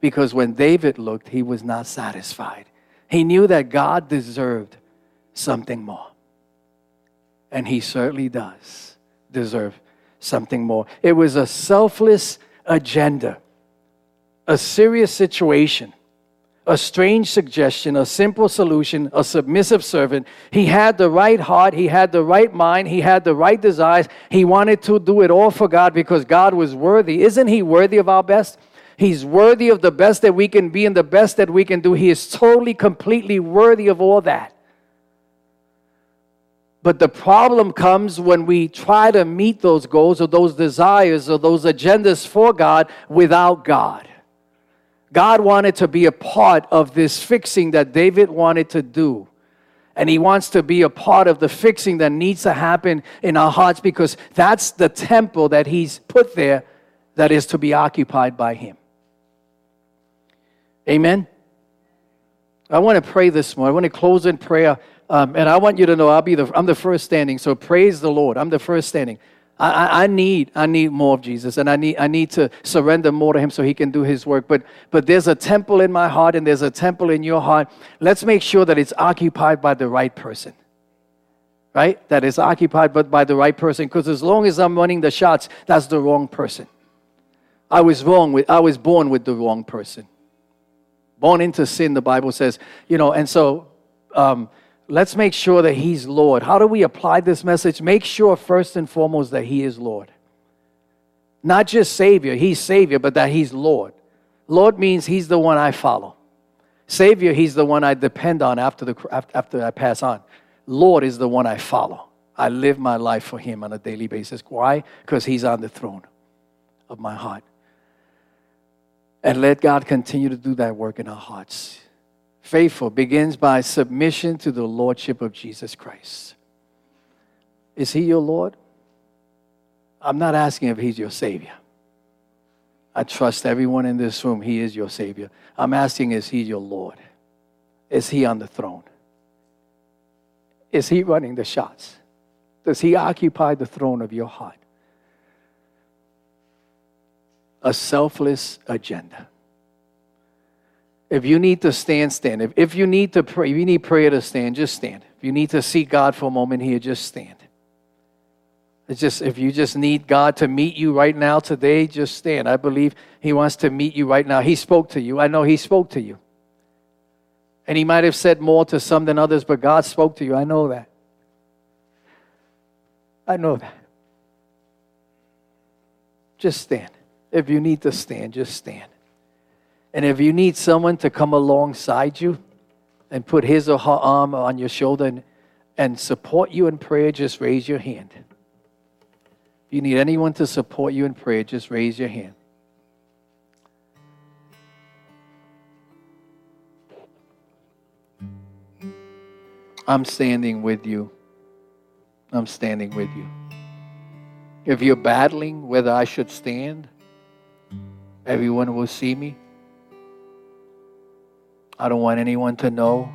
Because when David looked, he was not satisfied. He knew that God deserved something more. And he certainly does deserve something more. It was a selfless agenda, a serious situation, a strange suggestion, a simple solution, a submissive servant. He had the right heart, he had the right mind, he had the right desires. He wanted to do it all for God because God was worthy. Isn't he worthy of our best? He's worthy of the best that we can be and the best that we can do. He is totally, completely worthy of all that. But the problem comes when we try to meet those goals or those desires or those agendas for God without God. God wanted to be a part of this fixing that David wanted to do. And he wants to be a part of the fixing that needs to happen in our hearts because that's the temple that he's put there that is to be occupied by him. Amen. I want to pray this morning. I want to close in prayer. Um, and I want you to know I'll be the, I'm the first standing. So praise the Lord. I'm the first standing. I, I, need I need more of Jesus, and I need I need to surrender more to Him so He can do His work. But but there's a temple in my heart, and there's a temple in your heart. Let's make sure that it's occupied by the right person, right? That is occupied but by the right person. Because as long as I'm running the shots, that's the wrong person. I was wrong with I was born with the wrong person born into sin, the Bible says, you know, and so um, let's make sure that He's Lord. How do we apply this message? Make sure, first and foremost, that He is Lord. Not just Savior, He's Savior, but that He's Lord. Lord means He's the one I follow. Savior, He's the one I depend on after, the, after I pass on. Lord is the one I follow. I live my life for Him on a daily basis. Why? Because He's on the throne of my heart. And let God continue to do that work in our hearts. Faithful begins by submission to the Lordship of Jesus Christ. Is He your Lord? I'm not asking if He's your Savior. I trust everyone in this room, He is your Savior. I'm asking, is He your Lord? Is He on the throne? Is He running the shots? Does He occupy the throne of your heart? a selfless agenda. If you need to stand, stand. If, if you need to pray, if you need prayer to stand, just stand. If you need to seek God for a moment here, just stand. It's just if you just need God to meet you right now today, just stand. I believe He wants to meet you right now. He spoke to you. I know He spoke to you. And He might have said more to some than others, but God spoke to you. I know that. I know that. Just stand. If you need to stand, just stand. And if you need someone to come alongside you and put his or her arm on your shoulder and, and support you in prayer, just raise your hand. If you need anyone to support you in prayer, just raise your hand. I'm standing with you. I'm standing with you. If you're battling whether I should stand, Everyone will see me. I don't want anyone to know.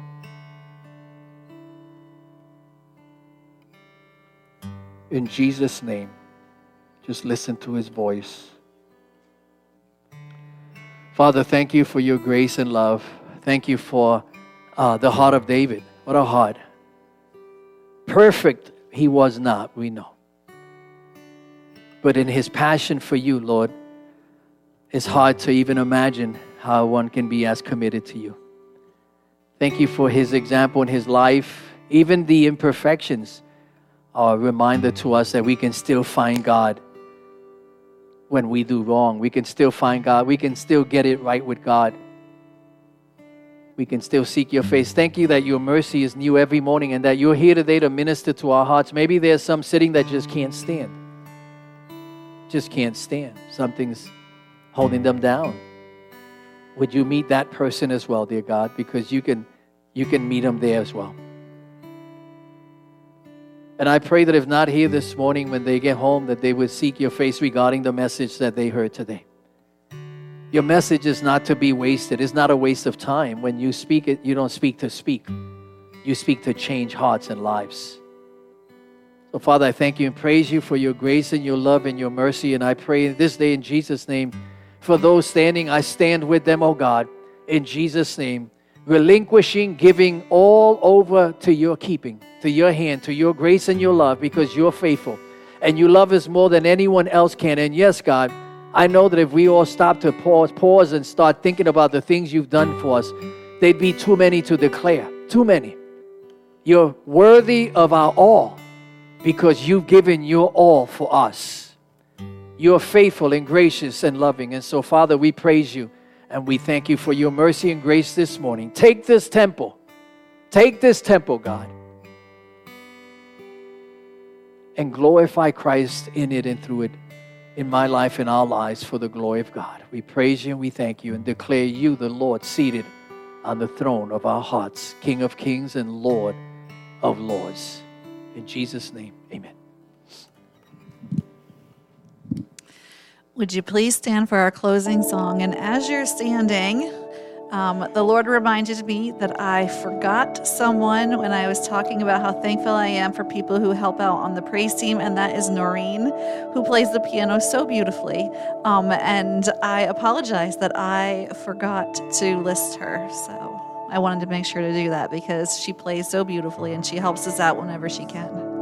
In Jesus' name, just listen to his voice. Father, thank you for your grace and love. Thank you for uh, the heart of David. What a heart. Perfect he was not, we know. But in his passion for you, Lord, it's hard to even imagine how one can be as committed to you. Thank you for his example in his life. Even the imperfections are a reminder to us that we can still find God when we do wrong. We can still find God. We can still get it right with God. We can still seek your face. Thank you that your mercy is new every morning and that you're here today to minister to our hearts. Maybe there's some sitting that just can't stand. Just can't stand. Something's holding them down. Would you meet that person as well, dear God? Because you can, you can meet them there as well. And I pray that if not here this morning, when they get home, that they would seek your face regarding the message that they heard today. Your message is not to be wasted. It's not a waste of time. When you speak it, you don't speak to speak. You speak to change hearts and lives. So, Father, I thank you and praise you for your grace and your love and your mercy. And I pray this day in Jesus' name for those standing, I stand with them, oh God, in Jesus' name, relinquishing, giving all over to your keeping, to your hand, to your grace and your love, because you're faithful. And you love us more than anyone else can. And yes, God, I know that if we all stop to pause, pause and start thinking about the things you've done for us, they'd be too many to declare. Too many. You're worthy of our all because you've given your all for us. You're faithful and gracious and loving. And so, Father, we praise you and we thank you for your mercy and grace this morning. Take this temple. Take this temple, God, and glorify Christ in it and through it in my life and our lives for the glory of God. We praise you and we thank you and declare you the Lord seated on the throne of our hearts, King of kings and Lord of lords. In Jesus' name, Would you please stand for our closing song? And as you're standing, um, the Lord reminded me that I forgot someone when I was talking about how thankful I am for people who help out on the praise team, and that is Noreen, who plays the piano so beautifully. Um, and I apologize that I forgot to list her. So I wanted to make sure to do that because she plays so beautifully and she helps us out whenever she can.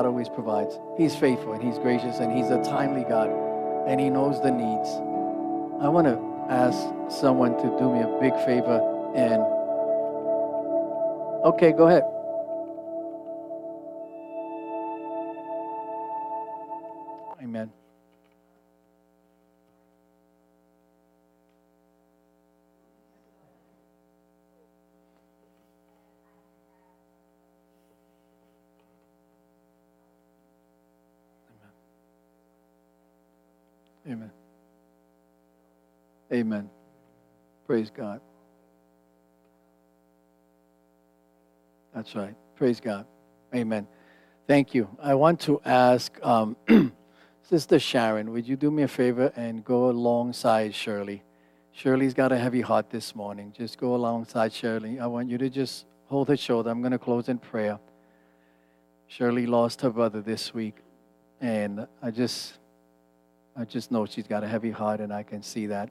God always provides. He's faithful and He's gracious and He's a timely God and He knows the needs. I want to ask someone to do me a big favor and okay, go ahead. Amen. Praise God. That's right. Praise God. Amen. Thank you. I want to ask um, Sister Sharon, would you do me a favor and go alongside Shirley? Shirley's got a heavy heart this morning. Just go alongside Shirley. I want you to just hold her shoulder. I'm going to close in prayer. Shirley lost her brother this week, and I just, I just know she's got a heavy heart, and I can see that.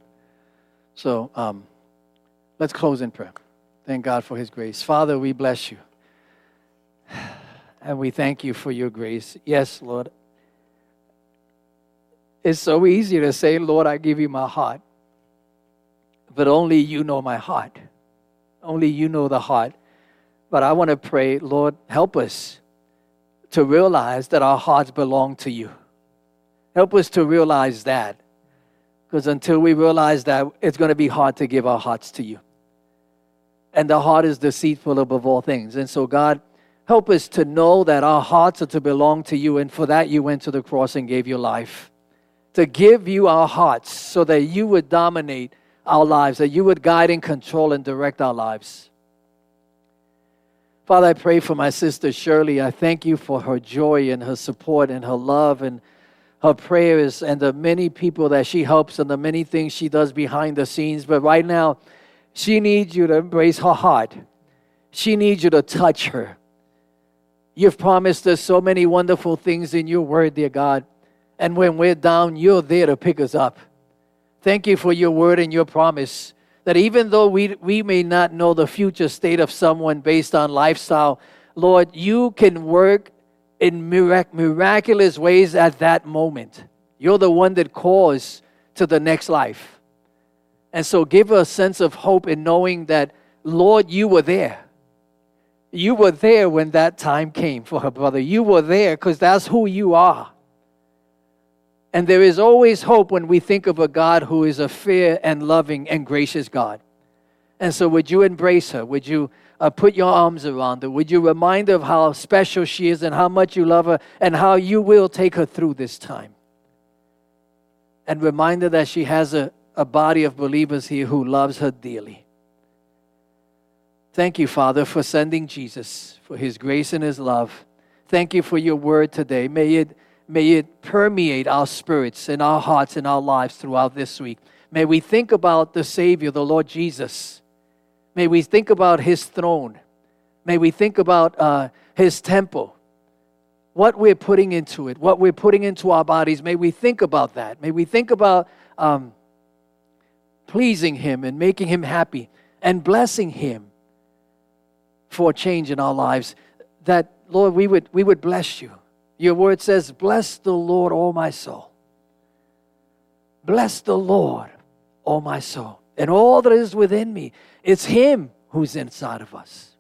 So um, let's close in prayer. Thank God for His grace. Father, we bless you. And we thank you for your grace. Yes, Lord. It's so easy to say, Lord, I give you my heart. But only you know my heart. Only you know the heart. But I want to pray, Lord, help us to realize that our hearts belong to you. Help us to realize that. Because until we realize that, it's going to be hard to give our hearts to you. And the heart is deceitful above all things. And so, God, help us to know that our hearts are to belong to you. And for that, you went to the cross and gave your life. To give you our hearts so that you would dominate our lives, that you would guide and control and direct our lives. Father, I pray for my sister Shirley. I thank you for her joy and her support and her love and her prayers and the many people that she helps and the many things she does behind the scenes. But right now, she needs you to embrace her heart. She needs you to touch her. You've promised us so many wonderful things in your word, dear God. And when we're down, you're there to pick us up. Thank you for your word and your promise that even though we, we may not know the future state of someone based on lifestyle, Lord, you can work in mirac- miraculous ways at that moment. You're the one that calls to the next life. And so give a sense of hope in knowing that, Lord, you were there. You were there when that time came for her brother. You were there because that's who you are. And there is always hope when we think of a God who is a fair and loving and gracious God. And so, would you embrace her? Would you uh, put your arms around her? Would you remind her of how special she is and how much you love her and how you will take her through this time? And remind her that she has a, a body of believers here who loves her dearly. Thank you, Father, for sending Jesus, for his grace and his love. Thank you for your word today. May it, may it permeate our spirits and our hearts and our lives throughout this week. May we think about the Savior, the Lord Jesus. May we think about his throne. May we think about uh, his temple. What we're putting into it, what we're putting into our bodies. May we think about that. May we think about um, pleasing him and making him happy and blessing him for a change in our lives. That, Lord, we would, we would bless you. Your word says, Bless the Lord, all my soul. Bless the Lord, all my soul. And all that is within me. It's Him who's inside of us.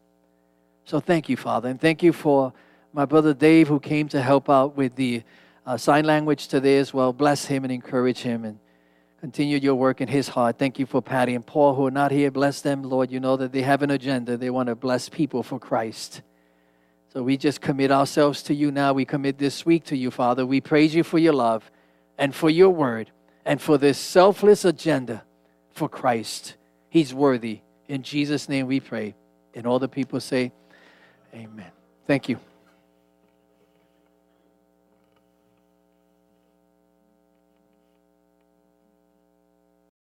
So thank you, Father. And thank you for my brother Dave who came to help out with the uh, sign language today as well. Bless him and encourage him and continue your work in his heart. Thank you for Patty and Paul who are not here. Bless them, Lord. You know that they have an agenda. They want to bless people for Christ. So we just commit ourselves to you now. We commit this week to you, Father. We praise you for your love and for your word and for this selfless agenda for Christ. He's worthy. In Jesus' name we pray. And all the people say, Amen. Thank you.